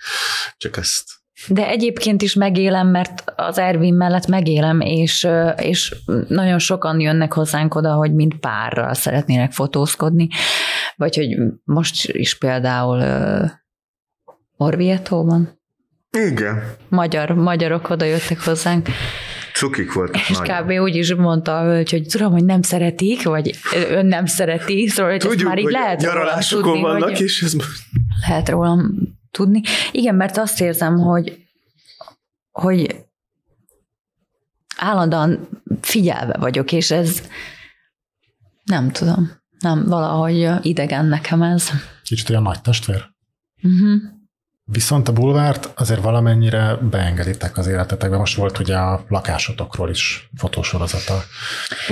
csak ezt De egyébként is megélem, mert az Ervin mellett megélem, és, és nagyon sokan jönnek hozzánk oda, hogy mind párral szeretnének fotózkodni, vagy hogy most is például Orvietóban Igen. magyar, magyarok oda jöttek hozzánk, Cukik volt. és kb. úgy is mondta a hölgy, hogy tudom, hogy nem szeretik, vagy ön nem szereti, szóval hogy Tudjuk, már így hogy lehet nyaralásokon tudni, vannak, hogy és ez lehet rólam tudni. Igen, mert azt érzem, hogy, hogy állandóan figyelve vagyok, és ez nem tudom, nem, valahogy idegen nekem ez. Kicsit olyan nagy testvér. Uh-huh. Viszont a bulvárt azért valamennyire beengeditek az életetekbe. Most volt ugye a lakásotokról is fotósorozata.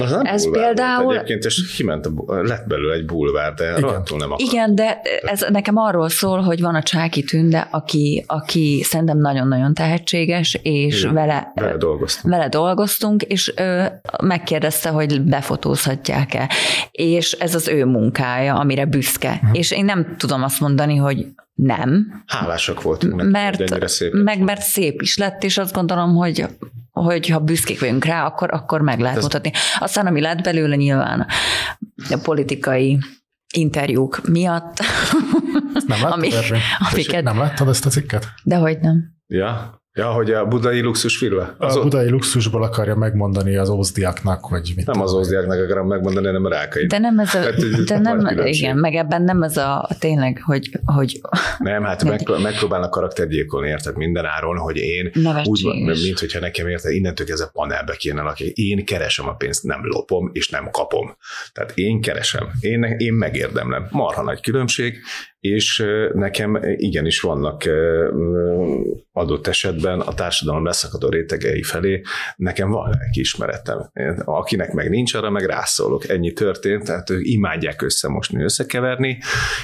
Az nem Ez például- Volt egyébként, és kiment a, bu- lett belőle egy bulvár, de Igen. nem akar. Igen, de ez nekem arról szól, hogy van a Csáki Tünde, aki, aki szerintem nagyon-nagyon tehetséges, és Igen, vele, Vele dolgoztam. vele dolgoztunk, és ö, megkérdezte, hogy befotózhatják-e. És ez az ő munkája, amire büszke. Mhm. És én nem tudom azt mondani, hogy nem, Hálásak voltunk neki, mert, hogy ennyire szép. meg, mert szép is lett, és azt gondolom, hogy hogy ha büszkék vagyunk rá, akkor, akkor meg lehet Ez- mutatni. Aztán, ami lett belőle nyilván a politikai interjúk miatt, Nem láttad, Ami- Ervin? amiket- Nem láttad ezt a cikket? de hogy nem. Ja? Ja, hogy a budai luxus villa? A Az, budai luxusból akarja megmondani az ózdiaknak, hogy mit nem az ózdiáknak akarom megmondani, hanem a rákai. De nem ez a, Hát, de nem, igen, meg ebben nem ez a tényleg, hogy, hogy Nem, hát megpró- megpróbálnak karaktergyilkolni, érted minden áron, hogy én úgy van, nevetséges. mint hogyha nekem érted, innentől kezdve panelbe kéne lakni. Én keresem a pénzt, nem lopom, és nem kapom. Tehát én keresem, én, én megérdemlem. Marha nagy különbség, és nekem igenis vannak adott esetben a társadalom leszakadó rétegei felé, nekem van lelkiismeretem. Akinek meg nincs, arra meg rászólok. Ennyi történt, tehát ők imádják összemosni, összekeverni,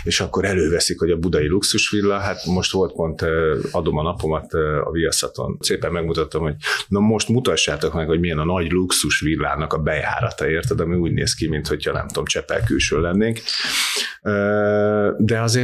és akkor előveszik, hogy a budai luxusvilla, hát most volt pont, adom a napomat a Viaszaton. Szépen megmutattam, hogy na most mutassátok meg, hogy milyen a nagy luxusvillának a bejárata, érted, ami úgy néz ki, mint hogyha nem tudom, Csepel külső lennénk. De azért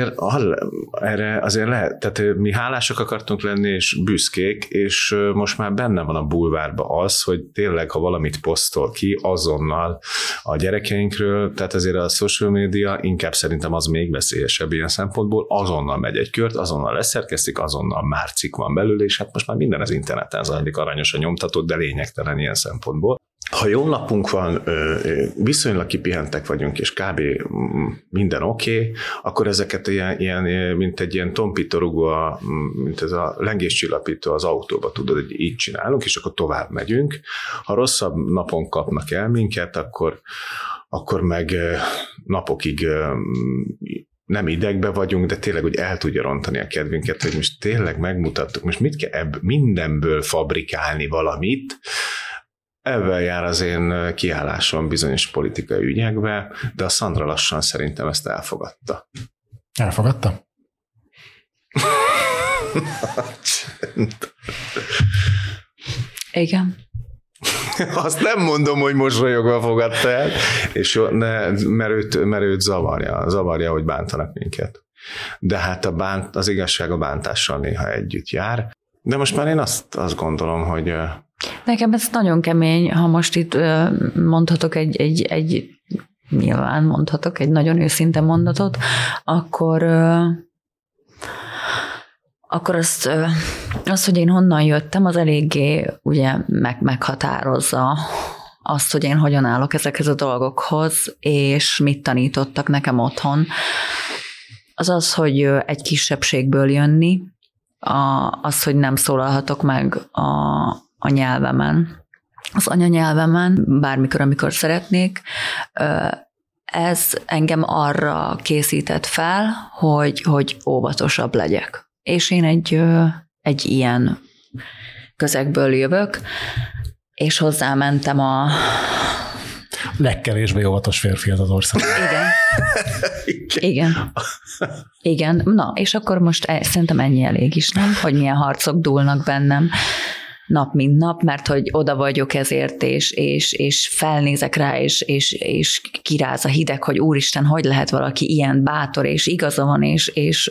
erre azért lehet, tehát mi hálásak akartunk lenni, és büszkék, és most már benne van a bulvárba az, hogy tényleg, ha valamit posztol ki, azonnal a gyerekeinkről, tehát azért a social media inkább szerintem az még veszélyesebb ilyen szempontból, azonnal megy egy kört, azonnal leszerkesztik, azonnal már cikk van belőle, és hát most már minden az interneten zajlik aranyosan nyomtatott, de lényegtelen ilyen szempontból. Ha jó napunk van, viszonylag kipihentek vagyunk, és kb. minden oké, okay, akkor ezeket ilyen, ilyen, mint egy ilyen tompítorugó, mint ez a lengéscsillapító az autóba, tudod, hogy így csinálunk, és akkor tovább megyünk. Ha rosszabb napon kapnak el minket, akkor, akkor meg napokig nem idegbe vagyunk, de tényleg, hogy el tudja rontani a kedvünket, hogy most tényleg megmutattuk, most mit kell ebb, mindenből fabrikálni valamit, Ebben jár az én kiállásom bizonyos politikai ügyekbe, de a Szandra lassan szerintem ezt elfogadta. Elfogadta? Igen. Azt nem mondom, hogy mosolyogva fogadta el, és jó, ne, mert, őt, mert őt zavarja, zavarja, hogy bántanak minket. De hát a bánt, az igazság a bántással néha együtt jár. De most már én azt, azt gondolom, hogy Nekem ez nagyon kemény, ha most itt mondhatok egy, egy, egy nyilván mondhatok egy nagyon őszinte mondatot, akkor akkor azt, az, hogy én honnan jöttem, az eléggé ugye meg, meghatározza azt, hogy én hogyan állok ezekhez a dolgokhoz, és mit tanítottak nekem otthon. Az az, hogy egy kisebbségből jönni, a, az, hogy nem szólalhatok meg a, a nyelvemen, az anyanyelvemen, bármikor, amikor szeretnék, ez engem arra készített fel, hogy, hogy óvatosabb legyek. És én egy, egy ilyen közegből jövök, és hozzámentem a legkevésbé óvatos férfi az az ország. Igen. Igen. Igen. Na, és akkor most e, szerintem ennyi elég is, nem? Hogy milyen harcok dúlnak bennem nap mint nap, mert hogy oda vagyok ezért, és, és, és felnézek rá, és, és, és kiráz a hideg, hogy úristen, hogy lehet valaki ilyen bátor, és igaza van, és, és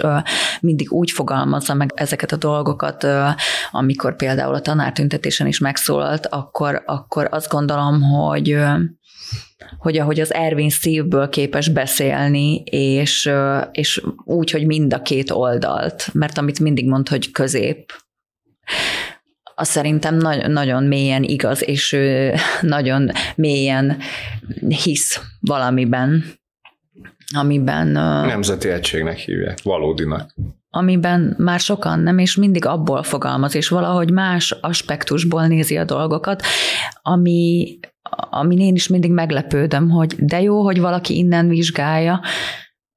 mindig úgy fogalmazza meg ezeket a dolgokat, amikor például a tanártüntetésen is megszólalt, akkor, akkor azt gondolom, hogy hogy ahogy az Ervin szívből képes beszélni, és, és úgy, hogy mind a két oldalt, mert amit mindig mond, hogy közép, az szerintem nagyon, nagyon mélyen igaz, és ő nagyon mélyen hisz valamiben, amiben... Nemzeti egységnek hívják, valódinak. Amiben már sokan nem, és mindig abból fogalmaz, és valahogy más aspektusból nézi a dolgokat, ami, amin én is mindig meglepődöm, hogy de jó, hogy valaki innen vizsgálja,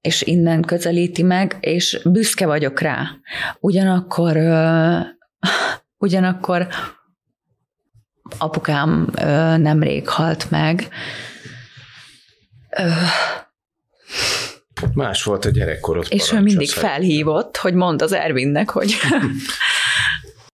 és innen közelíti meg, és büszke vagyok rá. Ugyanakkor Ugyanakkor apukám ö, nemrég halt meg. Ö, Más volt a gyerekkorod. És ő mindig felhívott, hogy mond az Ervinnek, hogy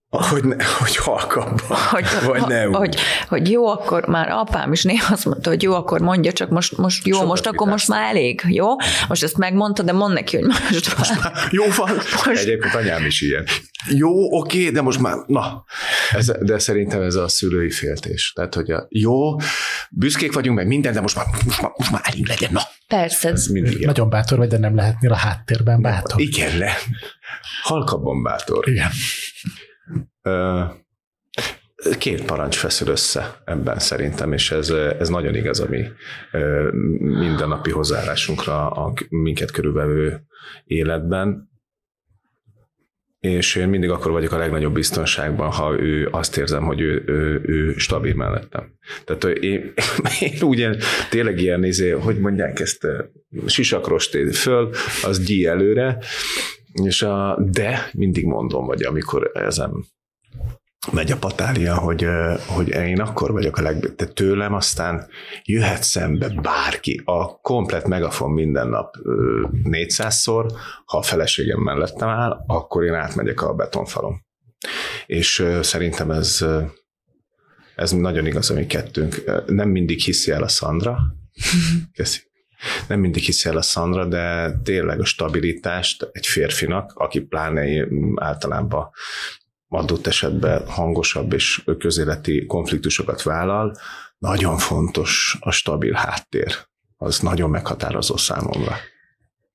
hogy, ne, hogy halkabban, hogy, vagy ne hogy, hogy jó, akkor már apám is néha azt mondta, hogy jó, akkor mondja, csak most, most jó, Sokat most akkor most már elég, jó? Most ezt megmondta, de mond neki, hogy most, most már. Jó van. Most... Egyébként anyám is ilyen. Jó, oké, de most már, na, ez, de szerintem ez a szülői féltés. Tehát, hogy a, jó, büszkék vagyunk meg minden, de most már, most már, most már elég legyen, na. Persze. Ez mindig Nagyon bátor vagy, de nem lehetnél a háttérben bátor. Igen, le. Halkabban bátor. Igen. Két parancs feszül össze ebben szerintem, és ez, ez nagyon igaz a mi mindennapi hozzáállásunkra a minket körülvevő életben. És én mindig akkor vagyok a legnagyobb biztonságban, ha ő azt érzem, hogy ő, ő, ő stabil mellettem. Tehát én, én ugye tényleg ilyen, nézé, hogy mondják ezt, sisakrost föl, az gyí előre, és a, de mindig mondom, vagy amikor ezen megy a patália, hogy, hogy én akkor vagyok a leg... De tőlem aztán jöhet szembe bárki. A komplet megafon minden nap 400-szor, ha a feleségem mellettem áll, akkor én átmegyek a betonfalon. És szerintem ez, ez nagyon igaz a mi kettőnk. Nem mindig hiszi el a Szandra. Köszi. nem mindig hiszi el a Szandra, de tényleg a stabilitást egy férfinak, aki pláne általában adott esetben hangosabb és közéleti konfliktusokat vállal, nagyon fontos a stabil háttér. Az nagyon meghatározó számomra.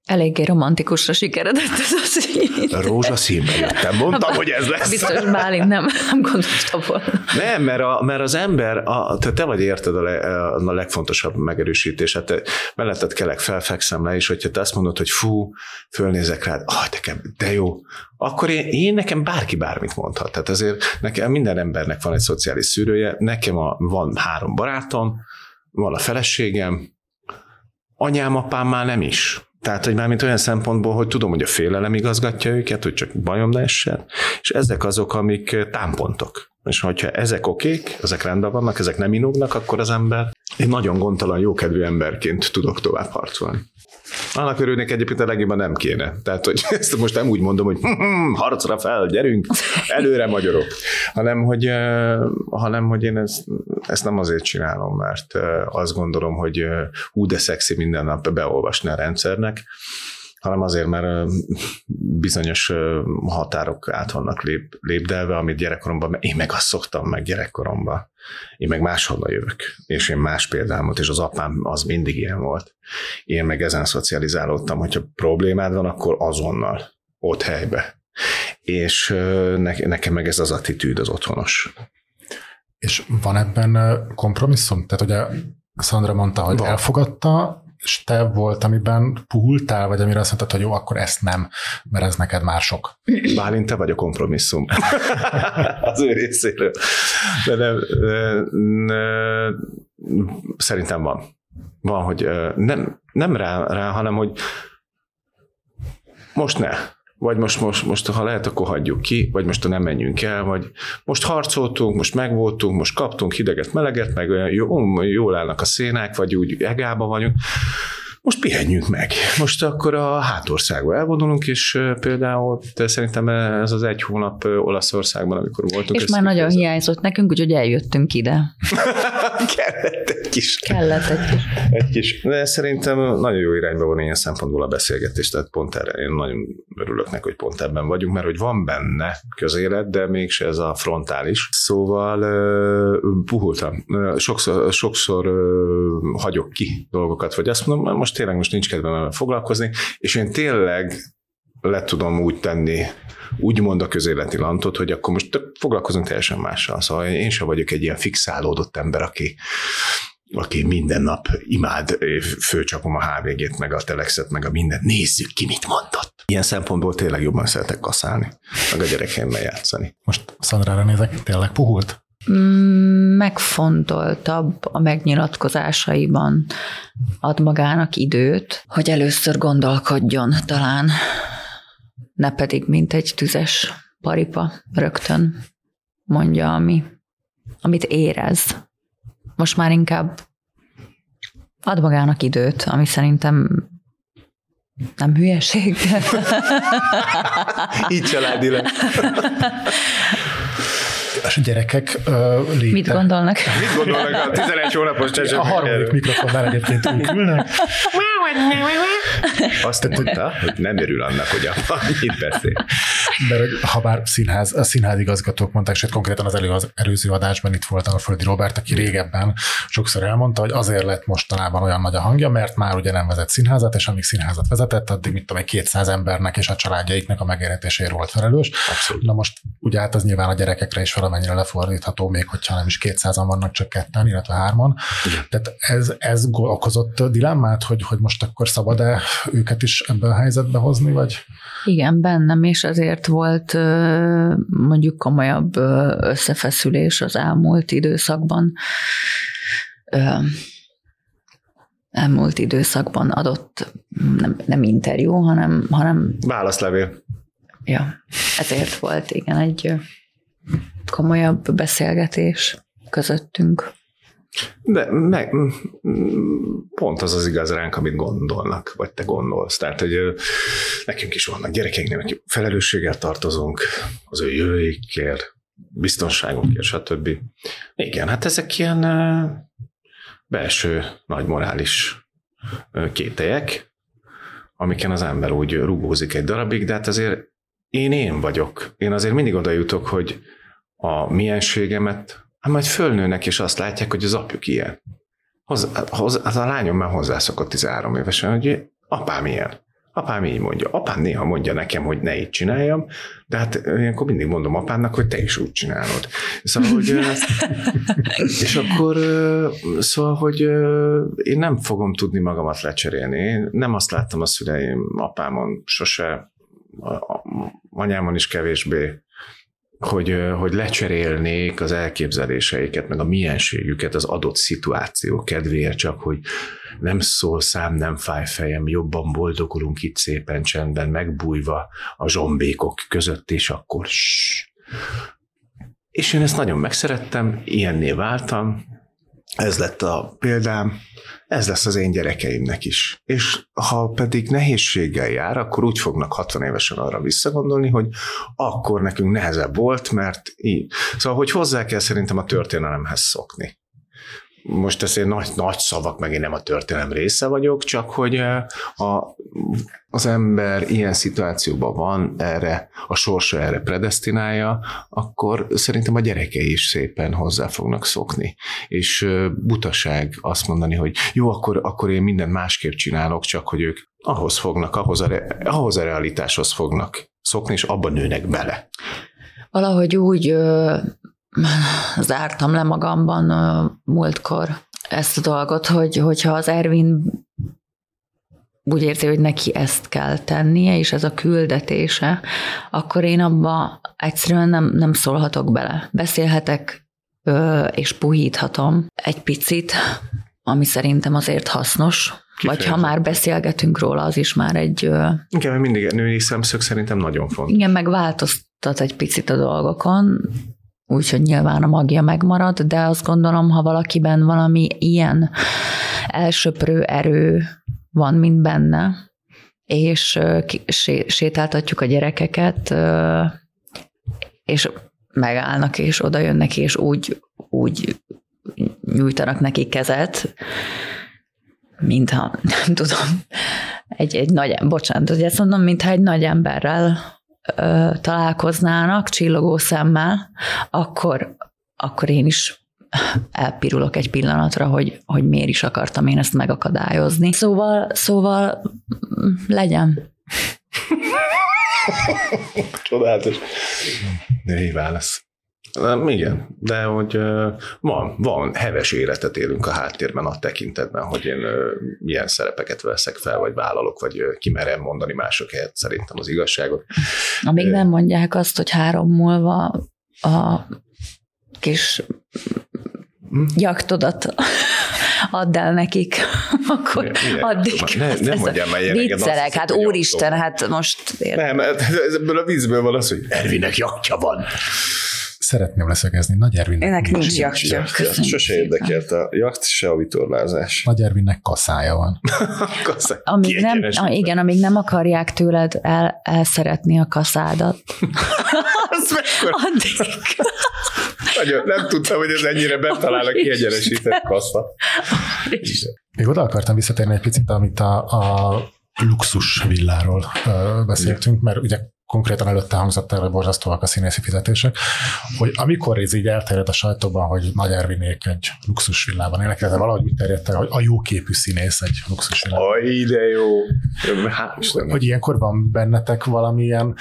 Eléggé romantikusra sikeredett ez a szín. Rózsaszínbe jöttem, mondtam, hogy ez lesz. Biztos Bálint nem, nem gondolta volna. Nem, mert, a, mert az ember, a, te, te vagy érted a, le, a legfontosabb megerősítés, hát te melletted kelek, felfekszem le, és hogyha te azt mondod, hogy fú, fölnézek rád, ah, nekem, de jó, akkor én, én nekem bárki bármit mondhat. Tehát azért nekem minden embernek van egy szociális szűrője, nekem a, van három barátom, van a feleségem, anyám, apám már nem is tehát, hogy mármint olyan szempontból, hogy tudom, hogy a félelem igazgatja őket, hogy csak bajom ne és ezek azok, amik támpontok. És hogyha ezek okék, ezek rendben vannak, ezek nem inognak, akkor az ember egy nagyon gondtalan, jókedvű emberként tudok tovább harcolni. Annak örülnék egyébként a legjobban nem kéne. Tehát, hogy ezt most nem úgy mondom, hogy harcra fel, gyerünk, előre magyarok, hanem, hogy, hanem, hogy én ezt, ezt nem azért csinálom, mert azt gondolom, hogy hú, de szexi minden nap beolvasni a rendszernek, hanem azért, mert bizonyos határok át vannak lép, lépdelve, amit gyerekkoromban, én meg azt szoktam meg gyerekkoromban. Én meg máshonnan jövök, és én más példámot, és az apám az mindig ilyen volt. Én meg ezen szocializálódtam, hogyha problémád van, akkor azonnal, ott helybe. És ne, nekem meg ez az attitűd az otthonos. És van ebben kompromisszum? Tehát ugye Szandra mondta, hogy van. elfogadta, te volt, amiben puhultál, vagy amire azt mondtad, hogy jó, akkor ezt nem, mert ez neked már sok. Bálint, te vagy a kompromisszum. az ő részéről. De nem, nem, szerintem van. Van, hogy nem, nem rá, rá, hanem hogy most ne vagy most, most, most, ha lehet, akkor hagyjuk ki, vagy most nem menjünk el, vagy most harcoltunk, most megvoltunk, most kaptunk hideget, meleget, meg olyan jó, jól állnak a szénák, vagy úgy egába vagyunk, most pihenjünk meg. Most akkor a hátországba elvonulunk, és például te szerintem ez az egy hónap Olaszországban, amikor voltunk. És már nagyon hiányzott nekünk, úgyhogy eljöttünk ide. Kellett egy kis. Kellett egy kis. Egy kis. De szerintem nagyon jó irányba van ilyen szempontból a beszélgetés, tehát pont erre én nagyon örülök neki, hogy pont ebben vagyunk, mert hogy van benne közélet, de mégse ez a frontális. Szóval uh, puhultam. Sokszor, sokszor hagyok ki dolgokat, vagy azt mondom, most most tényleg most nincs kedvem foglalkozni, és én tényleg le tudom úgy tenni, úgymond a közéleti lantot, hogy akkor most foglalkozunk teljesen mással. Szóval én sem vagyok egy ilyen fixálódott ember, aki, aki minden nap imád, főcsapom a HVG-t, meg a Telexet, meg a minden, nézzük ki, mit mondott. Ilyen szempontból tényleg jobban szeretek kaszálni, meg a gyerekeimmel játszani. Most Szandrára nézek, tényleg puhult? Megfontoltabb a megnyilatkozásaiban, ad magának időt, hogy először gondolkodjon talán, ne pedig mint egy tüzes paripa rögtön mondja, ami, amit érez. Most már inkább ad magának időt, ami szerintem nem hülyeség. Így családilag. A gyerekek uh, léte. Mit gondolnak? Mit gondolnak a 11 hónapos csecsemők? A harmadik mikrofonnál egyébként úgy ülnek. Azt mondta, hogy nem örül annak, hogy a mit beszél. De ha bár színház, a színház igazgatók mondták, sőt konkrétan az, elő, az előző adásban itt volt a Földi Robert, aki régebben sokszor elmondta, hogy azért lett mostanában olyan nagy a hangja, mert már ugye nem vezet színházat, és amíg színházat vezetett, addig mit tudom, 200 embernek és a családjaiknak a megélhetéséért volt felelős. Abszolút. Na most ugye hát az nyilván a gyerekekre is valamennyire lefordítható, még hogyha nem is 200-an vannak, csak ketten, illetve hárman. Igen. Tehát ez, ez okozott dilemmát, hogy, hogy most akkor szabad-e őket is ebbe a helyzetbe hozni, vagy? Igen, bennem, és azért volt mondjuk komolyabb összefeszülés az elmúlt időszakban. Elmúlt időszakban adott nem, nem interjú, hanem, hanem válaszlevél. Ja, ezért volt igen egy komolyabb beszélgetés közöttünk. De meg, pont az az igaz ránk, amit gondolnak, vagy te gondolsz. Tehát, hogy nekünk is vannak gyerekeinknek, felelősséggel tartozunk az ő jövőikért, biztonságukért, stb. Igen, hát ezek ilyen belső nagy morális kételyek, amiken az ember úgy rugózik egy darabig, de hát azért én én vagyok. Én azért mindig oda jutok, hogy a mienségemet, hát majd fölnőnek, és azt látják, hogy az apjuk ilyen. Hoz, hoz, az a lányom már hozzászokott 13 évesen, hogy apám ilyen. Apám így mondja. Apám néha mondja nekem, hogy ne így csináljam, de hát ilyenkor mindig mondom apámnak, hogy te is úgy csinálod. Szóval, hogy, és akkor, szóval, hogy én nem fogom tudni magamat lecserélni. Én nem azt láttam a szüleim, apámon sose, anyámon is kevésbé, hogy, hogy lecserélnék az elképzeléseiket, meg a mienségüket az adott szituáció kedvéért, csak hogy nem szól szám, nem fáj fejem, jobban boldogulunk itt szépen csendben, megbújva a zsombékok között, és akkor ssss. És én ezt nagyon megszerettem, ilyenné váltam, ez lett a példám, ez lesz az én gyerekeimnek is. És ha pedig nehézséggel jár, akkor úgy fognak 60 évesen arra visszagondolni, hogy akkor nekünk nehezebb volt, mert így. Szóval, hogy hozzá kell szerintem a történelemhez szokni most én nagy, nagy szavak, meg én nem a történelem része vagyok, csak hogy eh, a, az ember ilyen szituációban van, erre a sorsa erre predestinálja, akkor szerintem a gyerekei is szépen hozzá fognak szokni. És eh, butaság azt mondani, hogy jó, akkor, akkor én mindent másképp csinálok, csak hogy ők ahhoz fognak, ahhoz a, ahhoz a realitáshoz fognak szokni, és abban nőnek bele. Valahogy úgy zártam le magamban múltkor ezt a dolgot, hogy, hogyha az Ervin úgy érzi, hogy neki ezt kell tennie, és ez a küldetése, akkor én abba egyszerűen nem, nem szólhatok bele. Beszélhetek és puhíthatom egy picit, ami szerintem azért hasznos, Kifejezett. vagy ha már beszélgetünk róla, az is már egy... Igen, mindig női szemszög szerintem nagyon fontos. Igen, meg változtat egy picit a dolgokon, úgyhogy nyilván a magja megmarad, de azt gondolom, ha valakiben valami ilyen elsöprő erő van, mint benne, és sétáltatjuk a gyerekeket, és megállnak, és oda jönnek, és úgy, úgy nyújtanak neki kezet, mintha, nem tudom, egy, egy nagy, bocsánat, hogy ezt mondom, mintha egy nagy emberrel ö, találkoznának csillogó szemmel, akkor, akkor én is elpirulok egy pillanatra, hogy, hogy miért is akartam én ezt megakadályozni. Szóval, szóval legyen. Csodálatos. De válasz. Igen, de hogy van, van heves életet élünk a háttérben a tekintetben, hogy én milyen szerepeket veszek fel, vagy vállalok, vagy kimerem mondani mások helyett szerintem az igazságot. Amíg nem mondják azt, hogy három múlva a kis hm? jaktodat add el nekik, akkor milyen, addig. Ne, nem mondjam már ilyeneket. Viccelek, hát úristen, hát most... Nem, ebből a vízből van az, hogy Ervinek jaktja van szeretném leszögezni, Nagy Ervinnek Ennek nincs, nincs jachtja. Sose érdekelt a jacht, se a vitorlázás. Nagy Ervinnek kaszája van. kaszája. Amíg nem, ah, igen, amíg nem akarják tőled el, elszeretni a kaszádat. Az Addig. Nagyon, nem tudtam, hogy ez ennyire betalál a kiegyenesített kassa. Még oda akartam visszatérni egy picit, amit a, a luxus villáról beszéltünk, mert ugye konkrétan előtte hangzott el, hogy borzasztóak a színészi fizetések, hogy amikor ez így elterjed a sajtóban, hogy Nagy Ervinék egy luxusvillában élnek, de valahogy úgy terjedt el, hogy a jó képű színész egy luxusvillában. Aj, de jó. Hát, hogy, hogy ilyenkor van bennetek valamilyen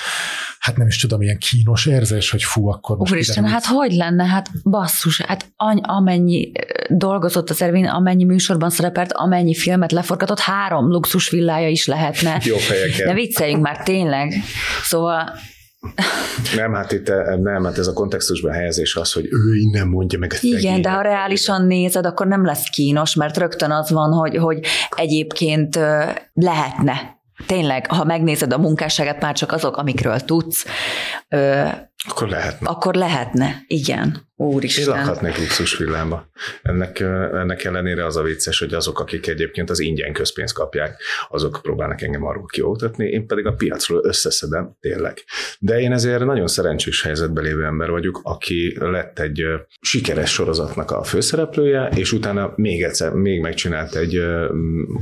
hát nem is tudom, ilyen kínos érzés, hogy fú, akkor most Úristen, hát hogy lenne? Hát basszus, hát any, amennyi dolgozott az Ervin, amennyi műsorban szerepelt, amennyi filmet leforgatott, három luxus villája is lehetne. Jó fejeken. De vicceljünk már tényleg. Szóval nem, hát itt nem, hát ez a kontextusban helyezés az, hogy ő innen mondja meg ezt. Igen, de ha reálisan nézed, akkor nem lesz kínos, mert rögtön az van, hogy, hogy egyébként lehetne tényleg, ha megnézed a munkásságát, már csak azok, amikről tudsz, Akkor lehetne. Akkor lehetne, igen. Úristen. Én lakhatnék luxusvillámba. Ennek, ennek ellenére az a vicces, hogy azok, akik egyébként az ingyen közpénzt kapják, azok próbálnak engem arról kioktatni, én pedig a piacról összeszedem, tényleg. De én ezért nagyon szerencsés helyzetben lévő ember vagyok, aki lett egy sikeres sorozatnak a főszereplője, és utána még egyszer, még megcsinált egy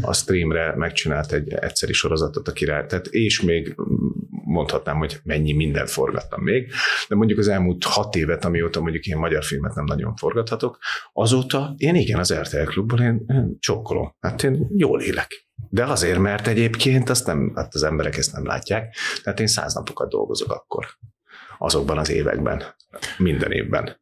a streamre megcsinált egy egyszeri sorozatot a király, tehát és még mondhatnám, hogy mennyi mindent forgattam még, de mondjuk az elmúlt hat évet, amióta mondjuk én magyar filmet nem nagyon forgathatok, azóta én igen, az RTL klubban én, én csokkolom. Hát én jól élek. De azért, mert egyébként azt nem, hát az emberek ezt nem látják, tehát én száz napokat dolgozok akkor, azokban az években, minden évben.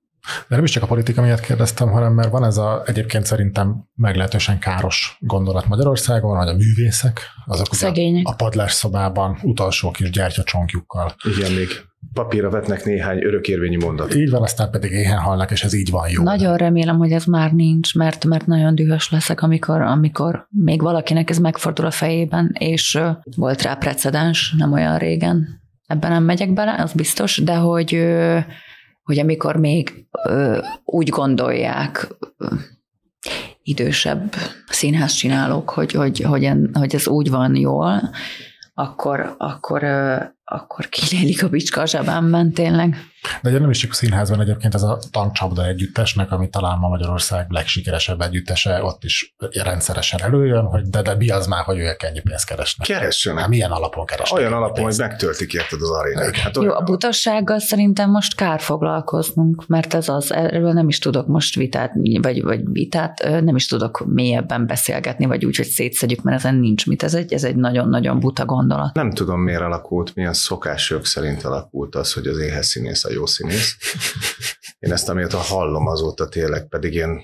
De nem is csak a politika miatt kérdeztem, hanem mert van ez a egyébként szerintem meglehetősen káros gondolat Magyarországon, hogy a művészek, azok Szegények. a padlás szobában utolsó kis gyertyacsonkjukkal. Igen, még papírra vetnek néhány örökérvényi mondatot. Így van, aztán pedig éhen halnak, és ez így van jó. Nagyon remélem, hogy ez már nincs, mert, mert nagyon dühös leszek, amikor, amikor még valakinek ez megfordul a fejében, és volt rá precedens nem olyan régen. Ebben nem megyek bele, az biztos, de hogy hogy amikor még úgy gondolják idősebb színházcsinálók, hogy, hogy, hogy, en, hogy ez úgy van jól, akkor, akkor, akkor kilélik a bicska a zsebemben tényleg. De ugye nem is csak a színházban egyébként ez a tankcsapda együttesnek, ami talán ma Magyarország legsikeresebb együttese, ott is rendszeresen előjön, hogy de, de mi az már, hogy ők ennyi pénzt keresnek. Keressenek. Hát milyen alapon keresnek? Olyan alapon, hogy megtöltik érted az arénát. Hát Jó, a butassággal szerintem most kár foglalkoznunk, mert ez az, erről nem is tudok most vitát, vagy, vagy vitát, nem is tudok mélyebben beszélgetni, vagy úgy, hogy szétszedjük, mert ezen nincs mit. Ez egy, ez egy nagyon-nagyon buta gondolat. Nem tudom, miért alakult, milyen szokások szerint alakult az, hogy az éhes színész a jó színész. Én ezt amióta hallom azóta tényleg, pedig én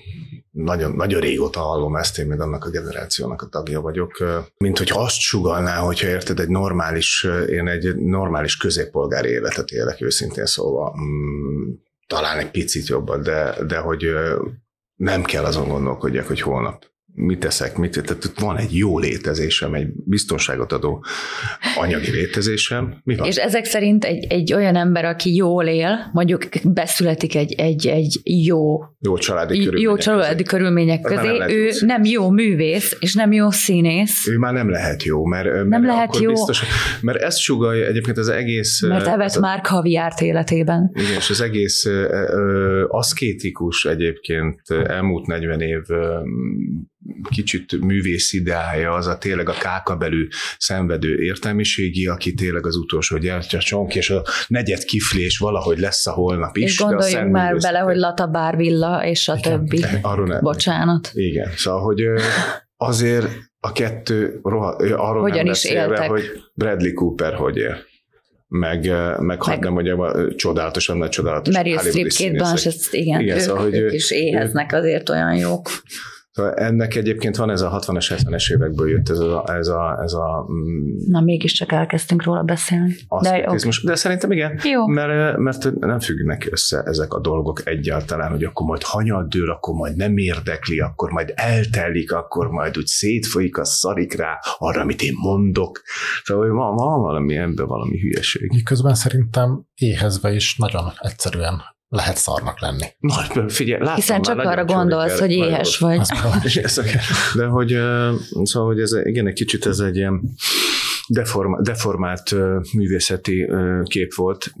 nagyon, nagyon régóta hallom ezt, én még annak a generációnak a tagja vagyok, mint hogy azt sugalná, hogyha érted, egy normális, én egy normális középpolgári életet élek őszintén szóval, talán egy picit jobban, de, de hogy nem kell azon gondolkodjak, hogy holnap mit teszek, mit, tehát van egy jó létezésem, egy biztonságot adó anyagi létezésem. Mi van? És ezek szerint egy, egy olyan ember, aki jól él, mondjuk beszületik egy, egy, egy jó, jó családi körülmények jó családi közé. körülmények közé, nem ő nem jó művész, és nem jó színész. Ő már nem lehet jó, mert, mert nem lehet jó. Biztos, mert ezt sugalja egyébként az egész... Mert evett már kaviárt életében. Igen, és az egész aszkétikus egyébként elmúlt 40 év kicsit művész ideája, az a tényleg a kákabelű szenvedő értelmiségi, aki tényleg az utolsó gyertyacsonk, és a negyed kiflés valahogy lesz a holnap is. És gondoljunk már bele, hogy Lata Bárvilla, és a Igen, többi. Arról nem. Bocsánat. Igen, szóval, hogy azért a kettő, roha, arról Hogyan nem beszélve, éltek? hogy Bradley Cooper hogy él meg, meg, meg nem mondjam, csodálatosan nagy csodálatos. Meryl Streep, két Blanchett, igen, igen ők, szóval, hogy ők is éheznek, azért olyan jók. Szóval ennek egyébként van ez a 60-as, 70-es évekből jött ez a... Ez a, ez a mm, Na mégiscsak elkezdtünk róla beszélni. De, okay. de szerintem igen, Jó. Mert, mert nem függnek össze ezek a dolgok egyáltalán, hogy akkor majd hanyal dől, akkor majd nem érdekli, akkor majd eltelik, akkor majd úgy szétfolyik, a szarik rá arra, amit én mondok. Szóval van, van valami ebben valami hülyeség. Miközben szerintem éhezve is nagyon egyszerűen lehet szarnak lenni. Na, figyelj, láttam Hiszen csak arra gondolsz, hogy éhes vagy. De hogy, szóval, hogy ez, igen, egy kicsit ez egy ilyen deform, deformált művészeti kép volt.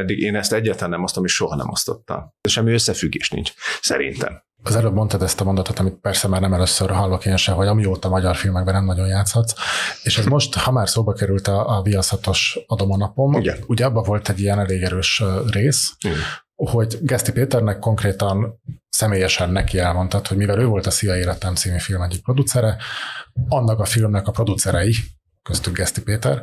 Eddig én ezt egyáltalán nem osztom, és soha nem osztottam. Semmi összefüggés nincs, szerintem. Az előbb mondtad ezt a mondatot, amit persze már nem először hallok én sem, hogy amióta magyar filmekben nem nagyon játszhatsz, és ez most, ha már szóba került a, a viaszatos adomanapom, Igen. ugye abban volt egy ilyen elég erős rész, Igen hogy Geszti Péternek konkrétan személyesen neki elmondtad, hogy mivel ő volt a Szia Életem című film egyik producere, annak a filmnek a producerei, köztük Geszti Péter,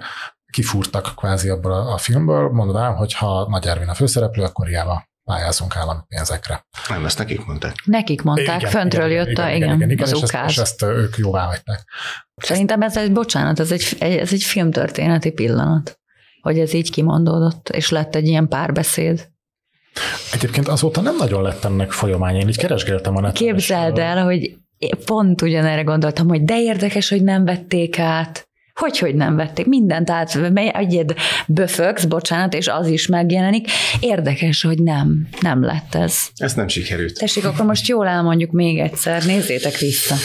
kifúrtak kvázi abból a, filmből, mondván, hogy ha Nagy Ervin a főszereplő, akkor hiába pályázunk állami pénzekre. Nem, ezt nekik mondták. Nekik mondták, igen, föntről igen, jött igen, a, igen, igen, igen, igen az és, ezt, és ezt ők jóvá hagyták. Szerintem ez egy, bocsánat, ez egy, ez egy filmtörténeti pillanat, hogy ez így kimondódott, és lett egy ilyen párbeszéd. Egyébként azóta nem nagyon lett ennek folyamány, én így keresgéltem a neten. Képzeld el, hogy pont ugyanerre gondoltam, hogy de érdekes, hogy nem vették át. Hogy, hogy nem vették? Mindent át, egyed böfögsz, bocsánat, és az is megjelenik. Érdekes, hogy nem, nem lett ez. Ez nem sikerült. Tessék, akkor most jól elmondjuk még egyszer, nézzétek vissza.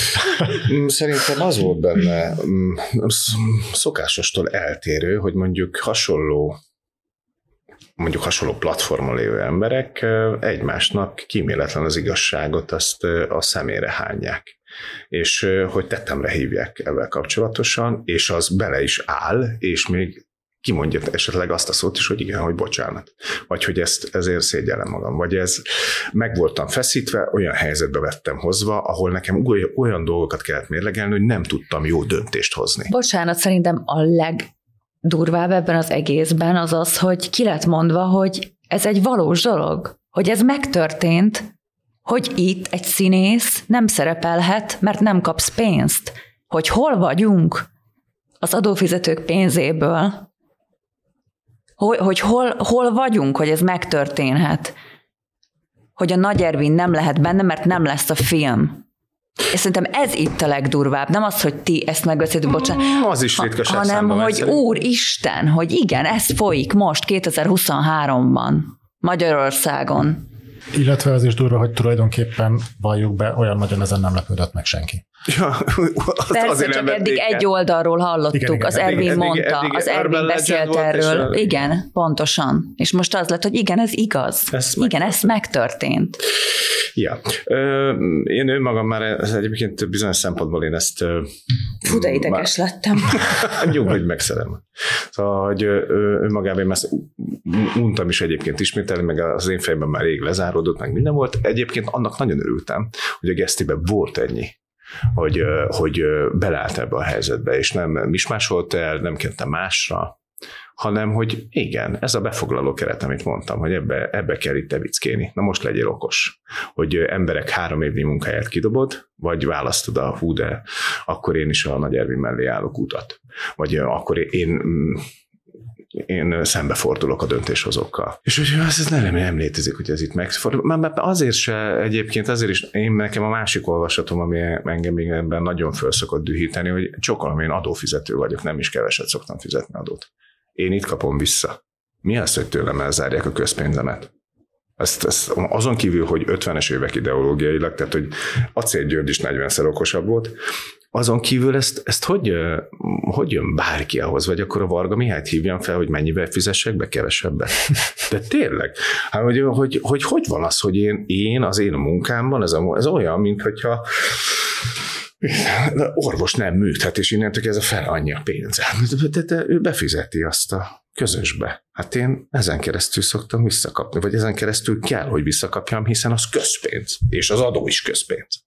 Szerintem az volt benne mm, szokásostól eltérő, hogy mondjuk hasonló mondjuk hasonló platformon lévő emberek egymásnak kíméletlen az igazságot azt a szemére hányják és hogy tettemre hívják ebben kapcsolatosan, és az bele is áll, és még kimondja esetleg azt a szót is, hogy igen, hogy bocsánat. Vagy hogy ezt ezért szégyellem magam. Vagy ez meg voltam feszítve, olyan helyzetbe vettem hozva, ahol nekem olyan dolgokat kellett mérlegelni, hogy nem tudtam jó döntést hozni. Bocsánat, szerintem a legdurvább ebben az egészben az az, hogy ki lett mondva, hogy ez egy valós dolog, hogy ez megtörtént, hogy itt egy színész nem szerepelhet, mert nem kapsz pénzt. Hogy hol vagyunk az adófizetők pénzéből, hogy, hogy hol, hol vagyunk, hogy ez megtörténhet. Hogy a Nagy Ervin nem lehet benne, mert nem lesz a film. És szerintem ez itt a legdurvább. Nem az, hogy ti ezt megbeszéltük, bocsánat. Mm, az is ritkaság Hanem, hogy Úristen, hogy igen, ez folyik most 2023-ban Magyarországon. Illetve az is durva, hogy tulajdonképpen valljuk be, olyan nagyon ezen nem lepődött meg senki. Ja, az Persze, azért csak eddig el. egy oldalról hallottuk, igen, igen, az Ervin eddig, mondta, eddig, eddig az Ervin beszélt erről. És igen, pontosan. És most az lett, hogy igen, ez igaz. Ez igen, ez megtörtént. Ja. Én önmagam már ez egyébként bizonyos szempontból én ezt... Fú, de ideges már... lettem. Hogy megszerem. Szóval, hogy önmagában én ezt untam is egyébként ismételni, meg az én fejemben már rég lezáródott, meg minden volt. Egyébként annak nagyon örültem, hogy a gesztiben volt ennyi hogy, hogy beleállt ebbe a helyzetbe, és nem mismásolt el, nem kente másra, hanem hogy igen, ez a befoglaló keret, amit mondtam, hogy ebbe, ebbe kell itt evickéni. Na most legyél okos, hogy emberek három évnyi munkáját kidobod, vagy választod a hú, de akkor én is a Nagy Ervin mellé állok utat. Vagy akkor én mm, én szembefordulok a döntéshozókkal. És hogy ez, ez nem, nem létezik, hogy ez itt megfordul. Már azért se egyébként, azért is én nekem a másik olvasatom, ami engem még ebben nagyon föl szokott dühíteni, hogy csokolom, én adófizető vagyok, nem is keveset szoktam fizetni adót. Én itt kapom vissza. Mi az, hogy tőlem elzárják a közpénzemet? Ezt, ezt, azon kívül, hogy 50-es évek ideológiailag, tehát hogy Acél György is 40-szer okosabb volt, azon kívül ezt, ezt hogy, hogy jön bárki ahhoz, vagy akkor a Varga Mihályt hívjam fel, hogy mennyivel fizessek be kevesebbet? De tényleg, hát, hogy, hogy, hogy, hogy van az, hogy én, én az én munkámban, ez, a, ez olyan, mint hogyha orvos nem műthet, és innentől ez a fel annyi a pénze. De, de, ő befizeti azt a közösbe. Hát én ezen keresztül szoktam visszakapni, vagy ezen keresztül kell, hogy visszakapjam, hiszen az közpénz, és az adó is közpénz.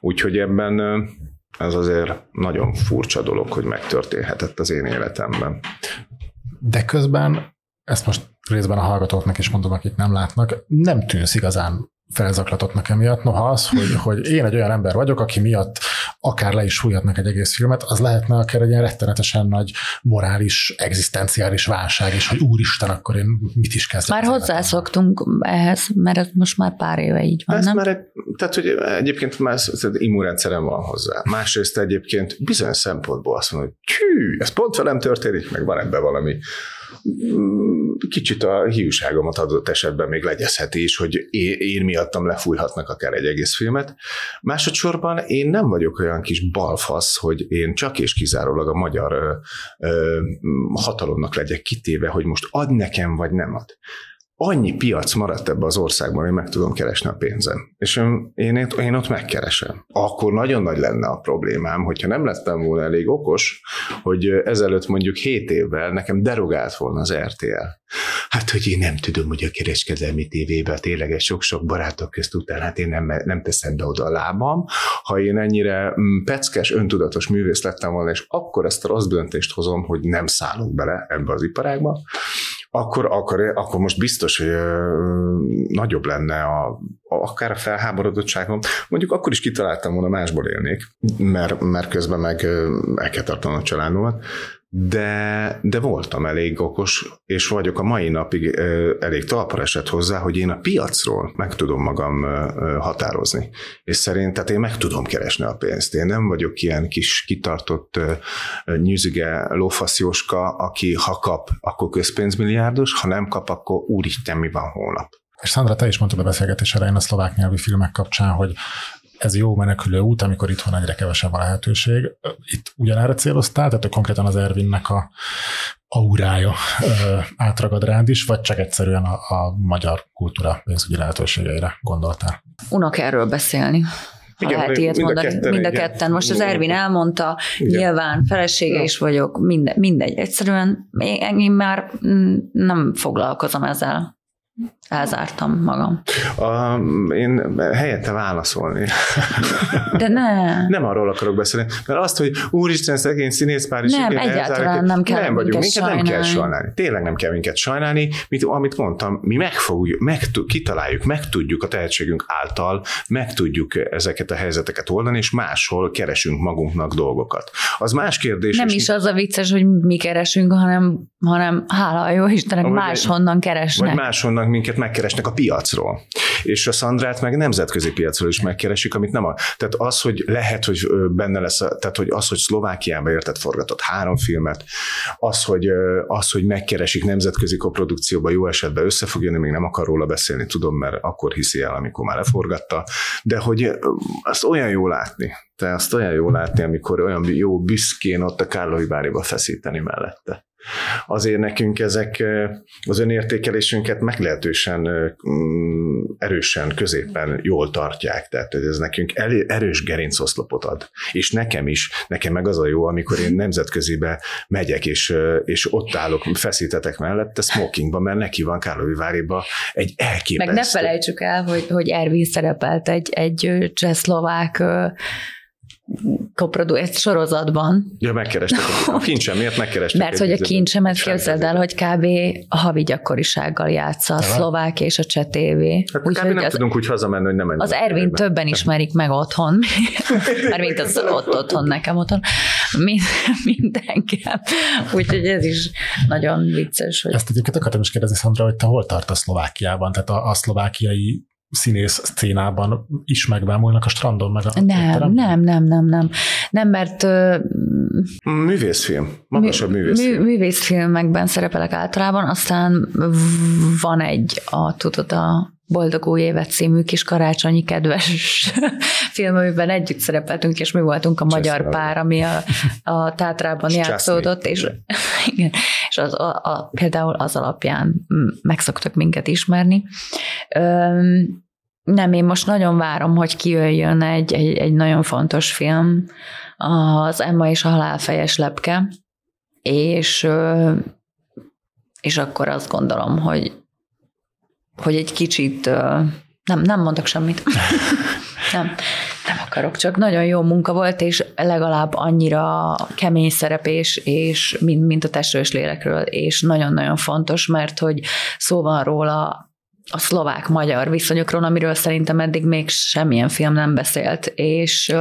Úgyhogy ebben ez azért nagyon furcsa dolog, hogy megtörténhetett az én életemben. De közben, ezt most részben a hallgatóknak is mondom, akik nem látnak, nem tűnsz igazán felzaklatottnak emiatt. Noha az, hogy, hogy én egy olyan ember vagyok, aki miatt akár le is fújhatnak egy egész filmet, az lehetne akár egy ilyen rettenetesen nagy morális, egzisztenciális válság is, hogy úristen, akkor én mit is kezdek. Már hozzászoktunk ehhez, mert ez most már pár éve így van, ez nem? Már egy, tehát, hogy egyébként már immunrendszerem van hozzá. Másrészt egyébként bizonyos szempontból azt mondom, hogy hű, ez pont velem történik, meg van ebben valami kicsit a hiúságomat adott esetben még legyezheti is, hogy én, miattam lefújhatnak akár egy egész filmet. Másodszorban én nem vagyok olyan kis balfasz, hogy én csak és kizárólag a magyar ö, ö, hatalomnak legyek kitéve, hogy most ad nekem, vagy nem ad annyi piac maradt ebbe az országban, hogy meg tudom keresni a pénzem. És én, én ott megkeresem. Akkor nagyon nagy lenne a problémám, hogyha nem lettem volna elég okos, hogy ezelőtt mondjuk 7 évvel nekem derogált volna az RTL. Hát, hogy én nem tudom, hogy a kereskedelmi tévében tényleg sok-sok barátok közt után, hát én nem, nem teszem be oda a lábam. Ha én ennyire mm, peckes, öntudatos művész lettem volna, és akkor ezt a rossz döntést hozom, hogy nem szállok bele ebbe az iparágba, akkor, akkor, akkor most biztos, hogy nagyobb lenne a, akár a felháborodottságom. Mondjuk akkor is kitaláltam volna, másból élnék, mert, mert közben meg el kell tartanom a családomat, de, de voltam elég okos, és vagyok a mai napig elég talpra esett hozzá, hogy én a piacról meg tudom magam határozni. És szerint, én meg tudom keresni a pénzt. Én nem vagyok ilyen kis kitartott nyűzige lófaszjóska, aki ha kap, akkor közpénzmilliárdos, ha nem kap, akkor úristen, mi van holnap. És Szandra, te is mondtad a beszélgetés elején a szlovák nyelvű filmek kapcsán, hogy ez jó menekülő út, amikor itthon egyre kevesebb a lehetőség. Itt ugyanerre céloztál, tehát konkrétan az Ervinnek a aurája ö, átragad rád is, vagy csak egyszerűen a, a magyar kultúra pénzügyi lehetőségeire gondoltál? Unok erről beszélni. Ha igen, lehet ilyet mind mondani, a ketten, mind a ketten. Most az Ervin elmondta, igen. nyilván felesége ja. is vagyok, minde, mindegy. Egyszerűen én már nem foglalkozom ezzel elzártam magam. A, én helyette válaszolni. De ne. Nem arról akarok beszélni, mert azt, hogy úristen, szegény színészpár is Nem, egyáltalán nem kell nem vagyunk, minket sajnálni. nem kell sajnálni. Tényleg nem kell minket sajnálni. Mit, amit mondtam, mi megfogjuk, meg, kitaláljuk, meg tudjuk a tehetségünk által, meg tudjuk ezeket a helyzeteket oldani, és máshol keresünk magunknak dolgokat. Az más kérdés. Nem is az a vicces, hogy mi keresünk, hanem, hanem hála jó Istennek máshonnan keresnek. Vagy máshonnan minket megkeresnek a piacról. És a Szandrát meg nemzetközi piacról is megkeresik, amit nem a... Tehát az, hogy lehet, hogy benne lesz, tehát hogy az, hogy Szlovákiában érted forgatott három filmet, az, hogy, az, hogy megkeresik nemzetközi koprodukcióba, jó esetben össze fog jönni, még nem akar róla beszélni, tudom, mert akkor hiszi el, amikor már leforgatta, de hogy azt olyan jó látni, te azt olyan jó látni, amikor olyan jó büszkén ott a Kárlói Báriba feszíteni mellette azért nekünk ezek az önértékelésünket meglehetősen mm, erősen középen jól tartják, tehát ez nekünk erős gerincoszlopot ad. És nekem is, nekem meg az a jó, amikor én nemzetközibe megyek, és, és ott állok, feszítetek mellette smokingba, mert neki van Kárloviváriba egy elképesztő. Meg ne felejtsük el, hogy, hogy Ervin szerepelt egy, egy csehszlovák koprodu egy sorozatban. Ja, megkerestek. A kincsem miért megkerestek? Mert hogy a kincsemet képzeld el, hogy kb. a havi gyakorisággal játsza a szlovák és a cseh tévé. Hát úgy, nem az, tudunk úgy hazamenni, hogy nem menjünk. Az Ervin többen ismerik meg otthon, mert mint az ott otthon nekem otthon, mint engem. Úgyhogy ez is nagyon vicces. Hogy... Ezt egyébként akartam is kérdezni, Szandra, hogy te hol tartasz Szlovákiában? Tehát a, a szlovákiai színész szcénában is megbámulnak a strandon, meg a Nem, nem, nem, nem, nem. Nem, mert... Művészfilm, magasabb mű, művészfilm. Mű, művészfilmekben szerepelek általában, aztán van egy, a, tudod, a Boldog új évet című kis karácsonyi kedves film, amiben együtt szerepeltünk, és mi voltunk a magyar Cseszre. pár, ami a, a Tátrában játszódott, és, igen, és az, a, a, például az alapján megszoktak minket ismerni. Öm, nem, én most nagyon várom, hogy kijöjjön egy, egy, egy nagyon fontos film, az Emma és a halálfejes lepke, és, és akkor azt gondolom, hogy, hogy egy kicsit, nem, nem mondok semmit. nem, nem akarok, csak nagyon jó munka volt, és legalább annyira kemény szerepés, és mint, mint a testről és lélekről, és nagyon-nagyon fontos, mert hogy szó van róla a szlovák-magyar viszonyokról, amiről szerintem eddig még semmilyen film nem beszélt, és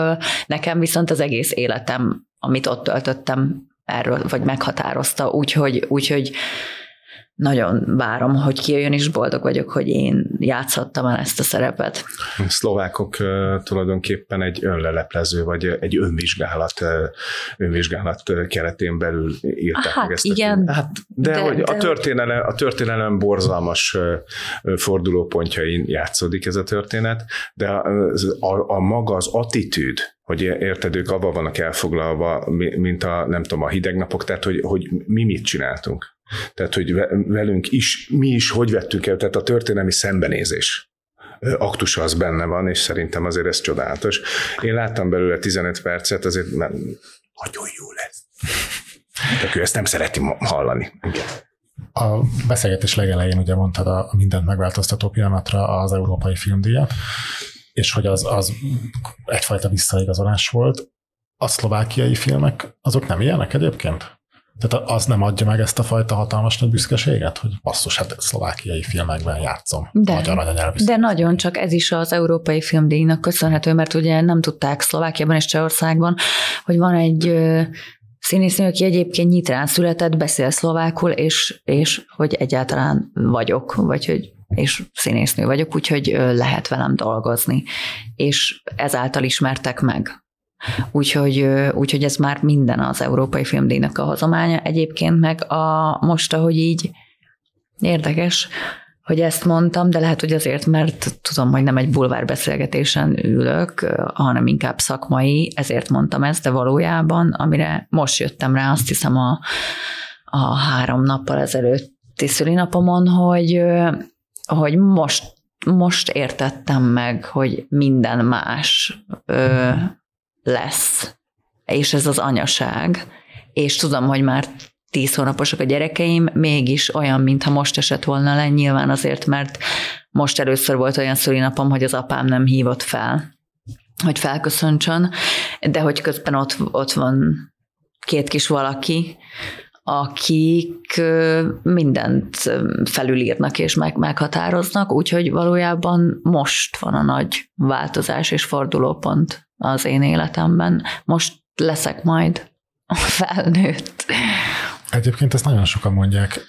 nekem viszont az egész életem, amit ott töltöttem, erről, vagy meghatározta, úgyhogy, úgyhogy nagyon várom, hogy kijöjjön, és boldog vagyok, hogy én játszhattam el ezt a szerepet. A szlovákok tulajdonképpen egy önleleplező, vagy egy önvizsgálat, önvizsgálat keretén belül írták hát, meg ezt igen, a hát, de, de, hogy de, a, történelem, a történelem borzalmas fordulópontjain játszódik ez a történet, de a, a, a maga az attitűd, hogy érted, ők abban vannak elfoglalva, mint a, nem tudom, a hideg napok, tehát hogy, hogy mi mit csináltunk. Tehát, hogy velünk is, mi is hogy vettünk el, tehát a történelmi szembenézés aktusa az benne van, és szerintem azért ez csodálatos. Én láttam belőle 15 percet, azért nem, nagyon jó lesz. Tehát ő ezt nem szereti hallani. Igen. A beszélgetés legelején ugye mondtad a mindent megváltoztató pillanatra az Európai Filmdíjat, és hogy az, az egyfajta visszaigazolás volt. A szlovákiai filmek, azok nem ilyenek egyébként? Tehát az nem adja meg ezt a fajta hatalmas nagy büszkeséget, hogy basszus, hát szlovákiai filmekben játszom. De, magyar anyanyelvű. De nagyon csak ez is az Európai Filmdíjnak köszönhető, mert ugye nem tudták Szlovákiában és Csehországban, hogy van egy színésznő, aki egyébként nyitrán született, beszél szlovákul, és, és hogy egyáltalán vagyok, vagy hogy és színésznő vagyok, úgyhogy lehet velem dolgozni. És ezáltal ismertek meg. Úgyhogy, úgyhogy ez már minden az Európai Filmdíjnak a hozománya. Egyébként meg a, most, ahogy így érdekes, hogy ezt mondtam, de lehet, hogy azért, mert tudom, hogy nem egy bulvár beszélgetésen ülök, hanem inkább szakmai, ezért mondtam ezt, de valójában, amire most jöttem rá, azt hiszem a, a három nappal ezelőtti szülinapomon, hogy, hogy most, most értettem meg, hogy minden más ö, lesz, és ez az anyaság, és tudom, hogy már tíz hónaposak a gyerekeim, mégis olyan, mintha most esett volna le, nyilván azért, mert most először volt olyan szülinapom, hogy az apám nem hívott fel, hogy felköszöntsön, de hogy közben ott, ott van két kis valaki, akik mindent felülírnak és meg, meghatároznak, úgyhogy valójában most van a nagy változás és fordulópont az én életemben. Most leszek majd felnőtt. Egyébként ezt nagyon sokan mondják,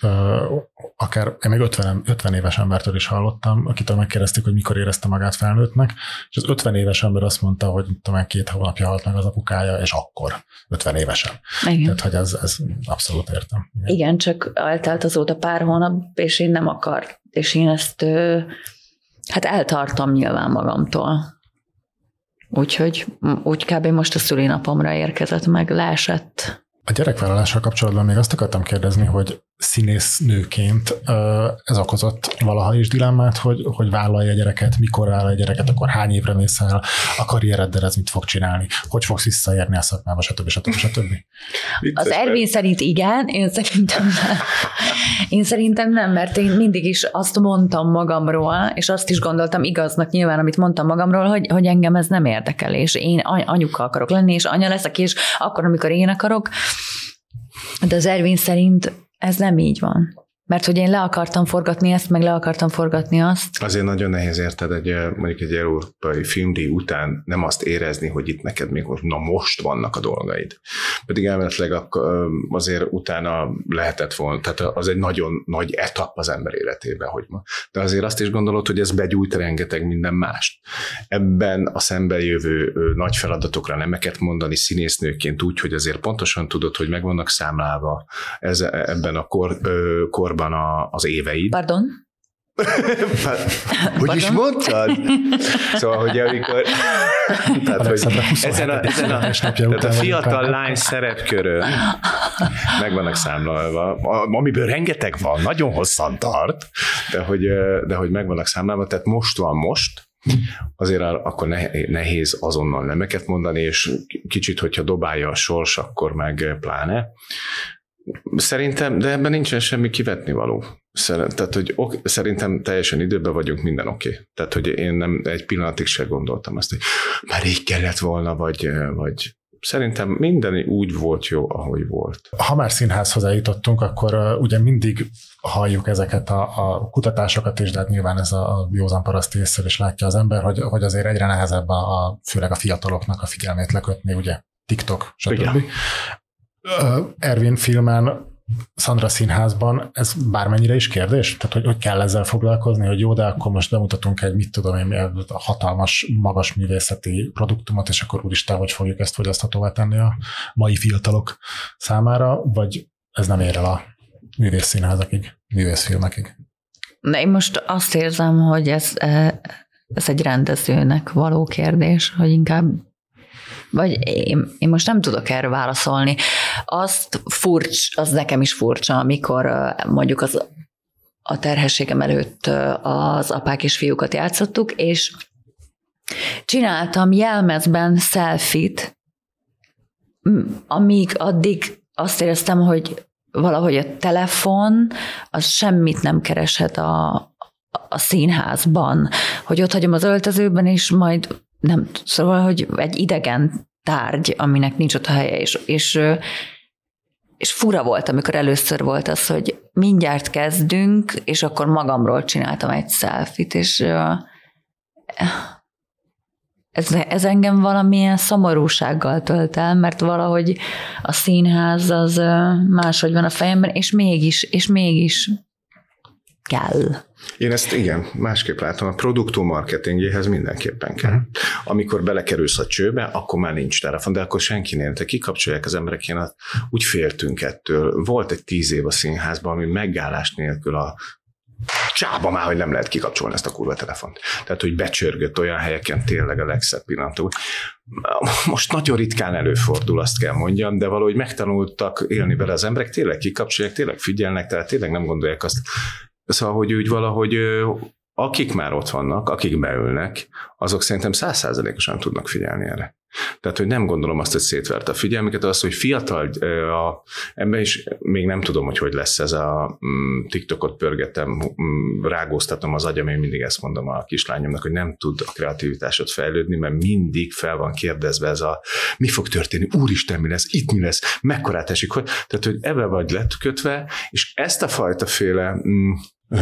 akár én még 50, 50 éves embertől is hallottam, akitől megkérdezték, hogy mikor érezte magát felnőttnek, és az 50 éves ember azt mondta, hogy tudom, két hónapja halt meg az apukája, és akkor 50 évesen. Igen. Tehát, hogy ez, ez abszolút értem. Igen. Igen, csak eltelt azóta pár hónap, és én nem akar, és én ezt hát eltartom nyilván magamtól. Úgyhogy úgy kb. most a szülinapomra érkezett meg, leesett a gyerekvállalással kapcsolatban még azt akartam kérdezni, hogy színésznőként ez okozott valaha is dilemmát, hogy, hogy vállalja a gyereket, mikor vállalja a gyereket, akkor hány évre mész el, a karriereddel ez mit fog csinálni, hogy fogsz visszaérni a szakmába, stb. stb. stb. Az Ervin szerint igen, én szerintem nem. Én szerintem nem, mert én mindig is azt mondtam magamról, és azt is gondoltam igaznak nyilván, amit mondtam magamról, hogy, hogy engem ez nem érdekel, és én anyuka akarok lenni, és anya leszek, és akkor, amikor én akarok, de az Ervin szerint ez nem így van. Mert hogy én le akartam forgatni ezt, meg le akartam forgatni azt. Azért nagyon nehéz érted egy, mondjuk egy európai filmdíj után nem azt érezni, hogy itt neked még na most vannak a dolgaid. Pedig elméletileg azért utána lehetett volna, tehát az egy nagyon nagy etap az ember életében, hogy ma. De azért azt is gondolod, hogy ez begyújt rengeteg minden mást. Ebben a szembe jövő nagy feladatokra nemeket mondani színésznőként úgy, hogy azért pontosan tudod, hogy meg vannak számlálva ez, ebben a kor, kor sorban a, az éveid. Pardon? hogy Pardon? is mondtad? Szóval, hogy amikor... tehát, hogy ezen a, ezen a, tehát a fiatal lány szerepkörön meg vannak számlálva, amiből rengeteg van, nagyon hosszan tart, de hogy, de hogy meg vannak számlálva, tehát most van most, azért akkor nehéz azonnal nemeket mondani, és kicsit, hogyha dobálja a sors, akkor meg pláne. Szerintem, de ebben nincsen semmi kivetni való. Tehát, hogy ok, szerintem teljesen időben vagyunk, minden oké. Okay. Tehát, hogy én nem egy pillanatig se gondoltam azt, hogy már így kellett volna, vagy, vagy szerintem minden úgy volt jó, ahogy volt. Ha már színházhoz eljutottunk, akkor uh, ugye mindig halljuk ezeket a, a kutatásokat is, de hát nyilván ez a, a józan paraszti észre is látja az ember, hogy, hogy azért egyre nehezebb a, a, főleg a fiataloknak a figyelmét lekötni, ugye TikTok, stb. Igen. Ervin filmen Sandra színházban ez bármennyire is kérdés? Tehát, hogy, hogy kell ezzel foglalkozni, hogy jó, de akkor most bemutatunk egy, mit tudom én, hatalmas, magas művészeti produktumot, és akkor úristen, hogy fogjuk ezt fogyaszthatóvá tenni a mai fiatalok számára, vagy ez nem ér el a művészszínházakig, művészfilmekig? De én most azt érzem, hogy ez, e, ez egy rendezőnek való kérdés, hogy inkább vagy én, én most nem tudok erre válaszolni. Azt furcs, az nekem is furcsa, amikor mondjuk az a terhességem előtt az apák és fiúkat játszottuk, és csináltam jelmezben selfit, amíg addig azt éreztem, hogy valahogy a telefon az semmit nem kereshet a, a színházban, hogy ott hagyom az öltözőben, és majd nem, szóval, hogy egy idegen tárgy, aminek nincs ott a helye, és, és, és fura volt, amikor először volt az, hogy mindjárt kezdünk, és akkor magamról csináltam egy selfit, és ez, ez engem valamilyen szomorúsággal tölt el, mert valahogy a színház az máshogy van a fejemben, és mégis, és mégis kell. Én ezt igen, másképp látom, a produktó marketingéhez mindenképpen kell. Uh-huh. Amikor belekerülsz a csőbe, akkor már nincs telefon, de akkor senkinél, te kikapcsolják az emberek, én úgy féltünk ettől. Volt egy tíz év a színházban, ami megállás nélkül a csába már, hogy nem lehet kikapcsolni ezt a kurva telefont. Tehát, hogy becsörgött olyan helyeken tényleg a legszebb pillanatok. Most nagyon ritkán előfordul, azt kell mondjam, de valahogy megtanultak élni vele az emberek, tényleg kikapcsolják, tényleg figyelnek, tehát tényleg nem gondolják azt. Szóval, hogy úgy valahogy akik már ott vannak, akik beülnek, azok szerintem százszázalékosan tudnak figyelni erre. Tehát, hogy nem gondolom azt, hogy szétvert a figyelmüket, az, hogy fiatal, a, ebben is még nem tudom, hogy hogy lesz ez a mm, TikTokot pörgetem, mm, rágóztatom az agyam, én mindig ezt mondom a kislányomnak, hogy nem tud a kreativitásod fejlődni, mert mindig fel van kérdezve ez a mi fog történni, úristen, mi lesz, itt mi lesz, mekkorát esik, hogy, tehát, hogy ebbe vagy lekötve, és ezt a fajta féle mm,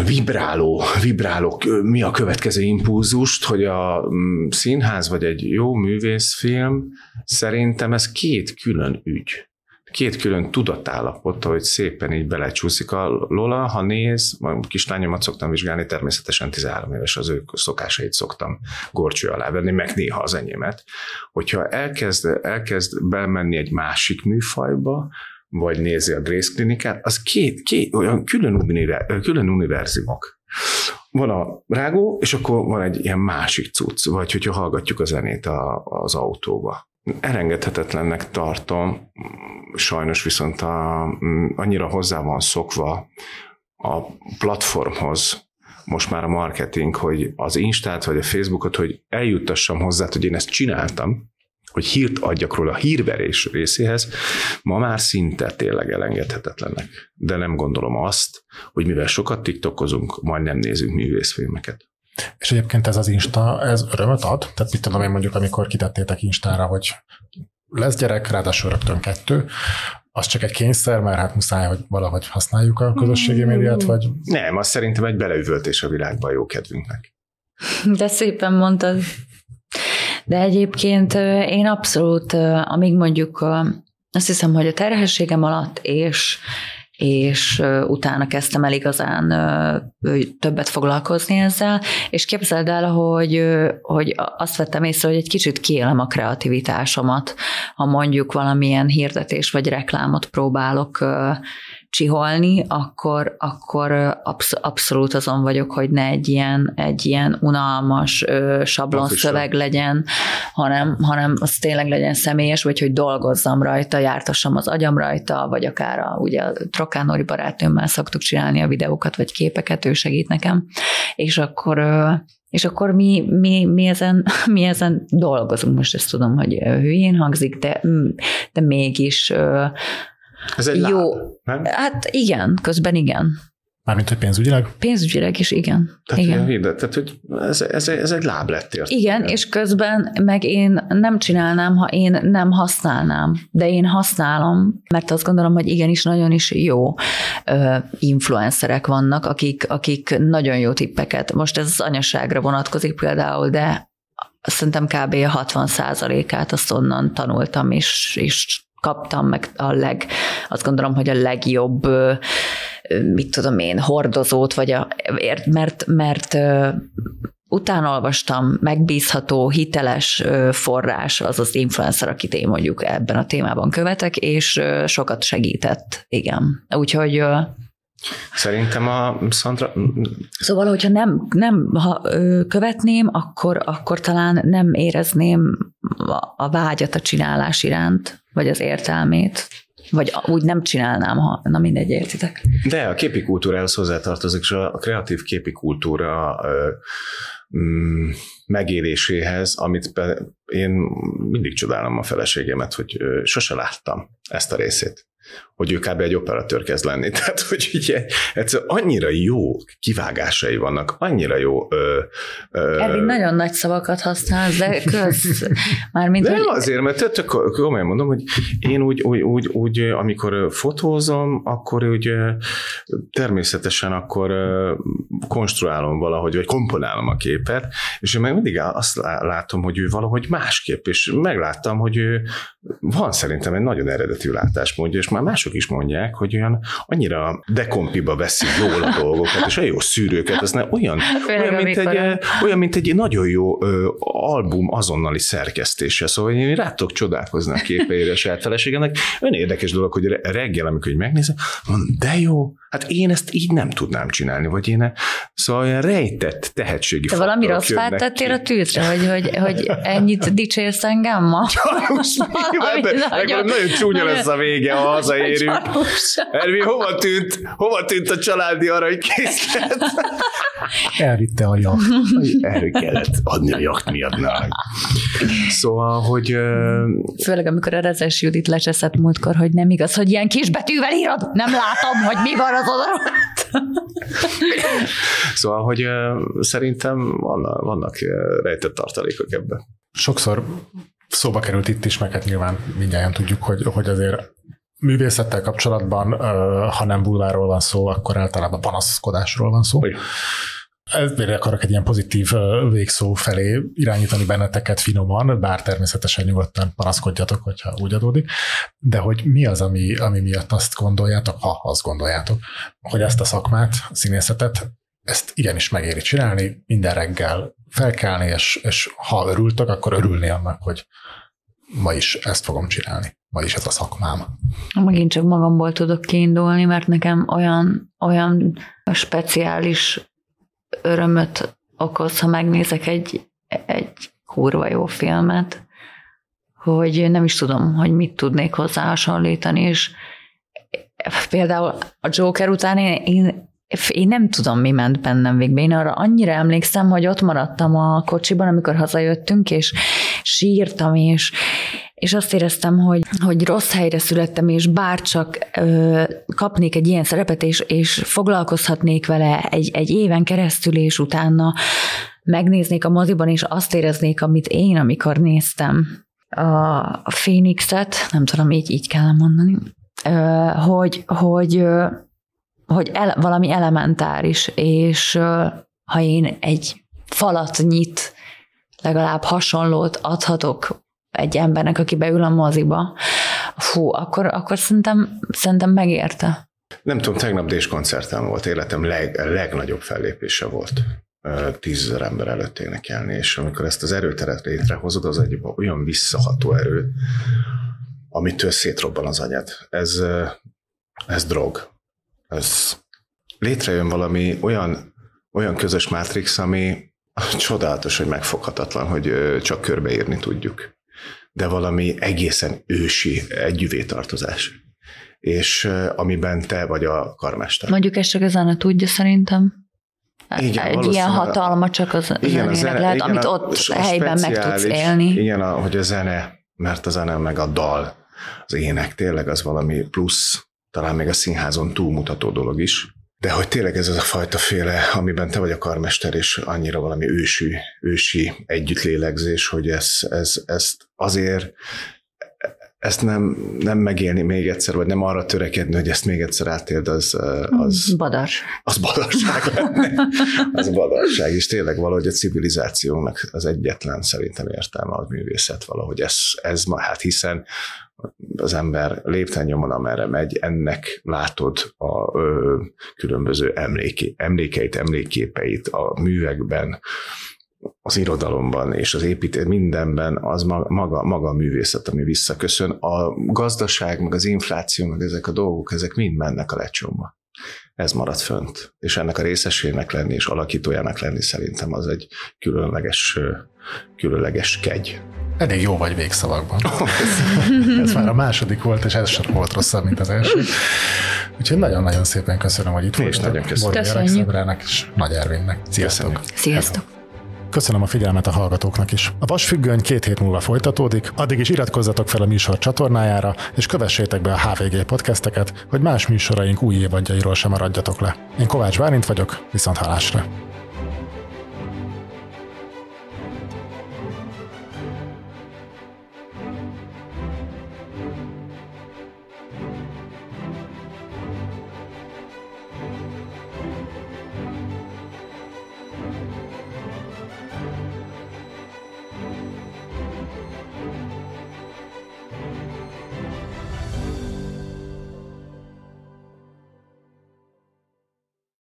vibráló, vibráló, mi a következő impulzust, hogy a mm, színház vagy egy jó művészfilm, szerintem ez két külön ügy. Két külön tudatállapot, hogy szépen így belecsúszik a Lola, ha néz, a kislányomat szoktam vizsgálni, természetesen 13 éves az ő szokásait szoktam gorcső alá venni, meg néha az enyémet. Hogyha elkezd, elkezd bemenni egy másik műfajba, vagy nézi a Grace klinikát, az két, két olyan külön, univer, külön univerzumok. Van a rágó, és akkor van egy ilyen másik cucc, vagy hogyha hallgatjuk a zenét a, az autóba. Elengedhetetlennek tartom, sajnos viszont a, annyira hozzá van szokva a platformhoz, most már a marketing, hogy az Instát vagy a Facebookot, hogy eljuttassam hozzá, hogy én ezt csináltam, hogy hírt adjak róla a hírverés részéhez, ma már szinte tényleg elengedhetetlenek. De nem gondolom azt, hogy mivel sokat tiktokozunk, majd nem nézünk művészfilmeket. És egyébként ez az Insta, ez örömöt ad? Tehát mit tudom én mondjuk, amikor kitettétek Instára, hogy lesz gyerek, ráadásul rögtön kettő, az csak egy kényszer, mert hát muszáj, hogy valahogy használjuk a közösségi médiát, vagy... Nem, az szerintem egy beleüvöltés a világba jó kedvünknek. De szépen mondtad. De egyébként én abszolút, amíg mondjuk azt hiszem, hogy a terhességem alatt és és utána kezdtem el igazán többet foglalkozni ezzel, és képzeld el, hogy, hogy azt vettem észre, hogy egy kicsit kiélem a kreativitásomat, ha mondjuk valamilyen hirdetés vagy reklámot próbálok csiholni, akkor, akkor absz- abszolút azon vagyok, hogy ne egy ilyen, egy ilyen unalmas ö, sablon szöveg legyen, hanem, hanem az tényleg legyen személyes, vagy hogy dolgozzam rajta, jártassam az agyam rajta, vagy akár a, ugye a Trokánori barátnőmmel szoktuk csinálni a videókat, vagy képeket, ő segít nekem, és akkor és akkor mi, mi, mi, ezen, mi ezen dolgozunk. Most ezt tudom, hogy hülyén hangzik, de, de mégis ez egy jó. Láb, nem? Hát igen, közben igen. Mármint, hogy pénzügyileg? Pénzügyileg is, igen. Tehát, igen. Hír, tehát hogy ez, ez, ez egy láb lett érte. Igen, és közben meg én nem csinálnám, ha én nem használnám, de én használom, mert azt gondolom, hogy igenis nagyon is jó ö, influencerek vannak, akik, akik nagyon jó tippeket, most ez az anyaságra vonatkozik például, de szerintem kb. a 60 át azt onnan tanultam, és, és kaptam meg a leg, azt gondolom, hogy a legjobb, mit tudom én, hordozót, vagy a, mert, mert utána olvastam megbízható, hiteles forrás, az az influencer, akit én mondjuk ebben a témában követek, és sokat segített, igen. Úgyhogy Szerintem a Szandra... Szóval, hogyha nem, nem ha követném, akkor, akkor talán nem érezném a vágyat a csinálás iránt, vagy az értelmét, vagy úgy nem csinálnám, ha na mindegy, értitek. De a képi kultúrához hozzátartozik, és a kreatív képi kultúra ö, mm, megéléséhez, amit be, én mindig csodálom a feleségemet, hogy ö, sose láttam ezt a részét hogy ő kb. egy operatőr kezd lenni. Tehát, hogy ugye egyszerűen annyira jó kivágásai vannak, annyira jó... Ö, ö, Ervin nagyon nagy szavakat használ, de köz. Mármint, de hogy... azért, mert tök komolyan mondom, hogy én úgy, úgy, úgy, úgy, amikor fotózom, akkor úgy természetesen akkor konstruálom valahogy, vagy komponálom a képet, és én meg mindig azt látom, hogy ő valahogy másképp, és megláttam, hogy ő van szerintem egy nagyon eredeti látásmódja, és már mások is mondják, hogy olyan annyira dekompiba veszi jól a dolgokat, és olyan jó szűrőket, az ne, olyan, olyan, mint egy, olyan, mint egy nagyon jó ö, album azonnali szerkesztése, szóval én rá tudok csodálkozni a képeire a saját feleségemnek. Ön érdekes dolog, hogy reggel, amikor megnézem, mondom, de jó, Hát én ezt így nem tudnám csinálni, vagy én szóval olyan rejtett tehetségi Te valami rossz fát tettél a tűzre, hogy, hogy, hogy ennyit dicsérsz engem ma? Csalós, nagyon, nagyon, nagyon csúnya lesz a vége, ha hazaérünk. Ervi, hova tűnt, hova tűnt a családi aranykészlet? Elvitte a jacht. El kellett adni a jacht miatt nálam. Szóval, hogy... Főleg, amikor a Rezes Judit lecseszett múltkor, hogy nem igaz, hogy ilyen kis betűvel írod, nem látom, hogy mi van az oldalon. szóval, hogy szerintem vannak, vannak rejtett tartalékok ebben. Sokszor szóba került itt is, meg hát nyilván mindjárt tudjuk, hogy, hogy azért művészettel kapcsolatban, ha nem bulváról van szó, akkor általában panaszkodásról van szó. Hogy? Ezért akarok egy ilyen pozitív végszó felé irányítani benneteket finoman, bár természetesen nyugodtan panaszkodjatok, hogyha úgy adódik, de hogy mi az, ami, ami miatt azt gondoljátok, ha azt gondoljátok, hogy ezt a szakmát, a színészetet, ezt igenis megéri csinálni, minden reggel felkelni, és, és ha örültök, akkor örülni annak, hogy ma is ezt fogom csinálni, ma is ez a szakmám. Megint csak magamból tudok kiindulni, mert nekem olyan, olyan speciális örömöt okoz, ha megnézek egy, egy kurva jó filmet, hogy nem is tudom, hogy mit tudnék hozzá hasonlítani, és például a Joker után én, én, én nem tudom, mi ment bennem végbe. Én arra annyira emlékszem, hogy ott maradtam a kocsiban, amikor hazajöttünk, és sírtam, és, és azt éreztem, hogy, hogy rossz helyre születtem, és bárcsak ö, kapnék egy ilyen szerepet, és, és foglalkozhatnék vele egy, egy éven keresztül, és utána megnéznék a moziban, és azt éreznék, amit én, amikor néztem a, Phoenixet, nem tudom, így, így kell mondani, ö, hogy, hogy, hogy ele, valami elementáris, és ö, ha én egy falat nyit, legalább hasonlót adhatok egy embernek, aki beül a moziba, fú, akkor, akkor szerintem, szerintem megérte. Nem tudom, tegnap Dés koncertem volt, életem leg, legnagyobb fellépése volt tízezer ember előtt énekelni, és amikor ezt az erőteret létrehozod, az egy olyan visszaható erő, amitől szétrobban az anyad. Ez, ez drog. Ez létrejön valami olyan, olyan közös mátrix, ami csodálatos, hogy megfoghatatlan, hogy csak körbeírni tudjuk de valami egészen ősi együvé tartozás. És amiben te vagy a karmester. Mondjuk ezt csak a zene tudja szerintem. Igen, egy ilyen hatalma csak az igen, a zene, lehet, igen, amit ott a helyben meg tudsz élni. Igen, a, hogy a zene, mert a zene meg a dal, az ének tényleg az valami plusz, talán még a színházon túlmutató dolog is. De hogy tényleg ez az a fajta féle, amiben te vagy a karmester, és annyira valami ősi, ősi együttlélegzés, hogy ez, ez, ezt azért ezt nem, nem megélni még egyszer, vagy nem arra törekedni, hogy ezt még egyszer átéld, az... az Badars. Az badarság lenne. Az badarság, és tényleg valahogy a civilizációnak az egyetlen szerintem értelme a művészet valahogy ez, ez ma, hát hiszen az ember lépten nyomon, amerre megy, ennek látod a ö, különböző emléké, emlékeit, emlékképeit a művekben, az irodalomban és az építés mindenben az maga, maga a művészet, ami visszaköszön. A gazdaság, meg az infláció, meg ezek a dolgok, ezek mind mennek a lecsomba. Ez marad fönt. És ennek a részesének lenni és alakítójának lenni szerintem az egy különleges, különleges kegy. Elég jó vagy végszavakban. ez már a második volt, és ez sem volt rosszabb, mint az első. Úgyhogy nagyon-nagyon szépen köszönöm, hogy itt voltatok. És nagyon köszönöm. Köszönjük. és Nagy Ervinnek. Sziasztok! Sziasztok! Köszönöm a figyelmet a hallgatóknak is. A Vasfüggöny két hét múlva folytatódik, addig is iratkozzatok fel a műsor csatornájára, és kövessétek be a HVG podcasteket, hogy más műsoraink új évadjairól sem maradjatok le. Én Kovács Bálint vagyok, viszont halásra!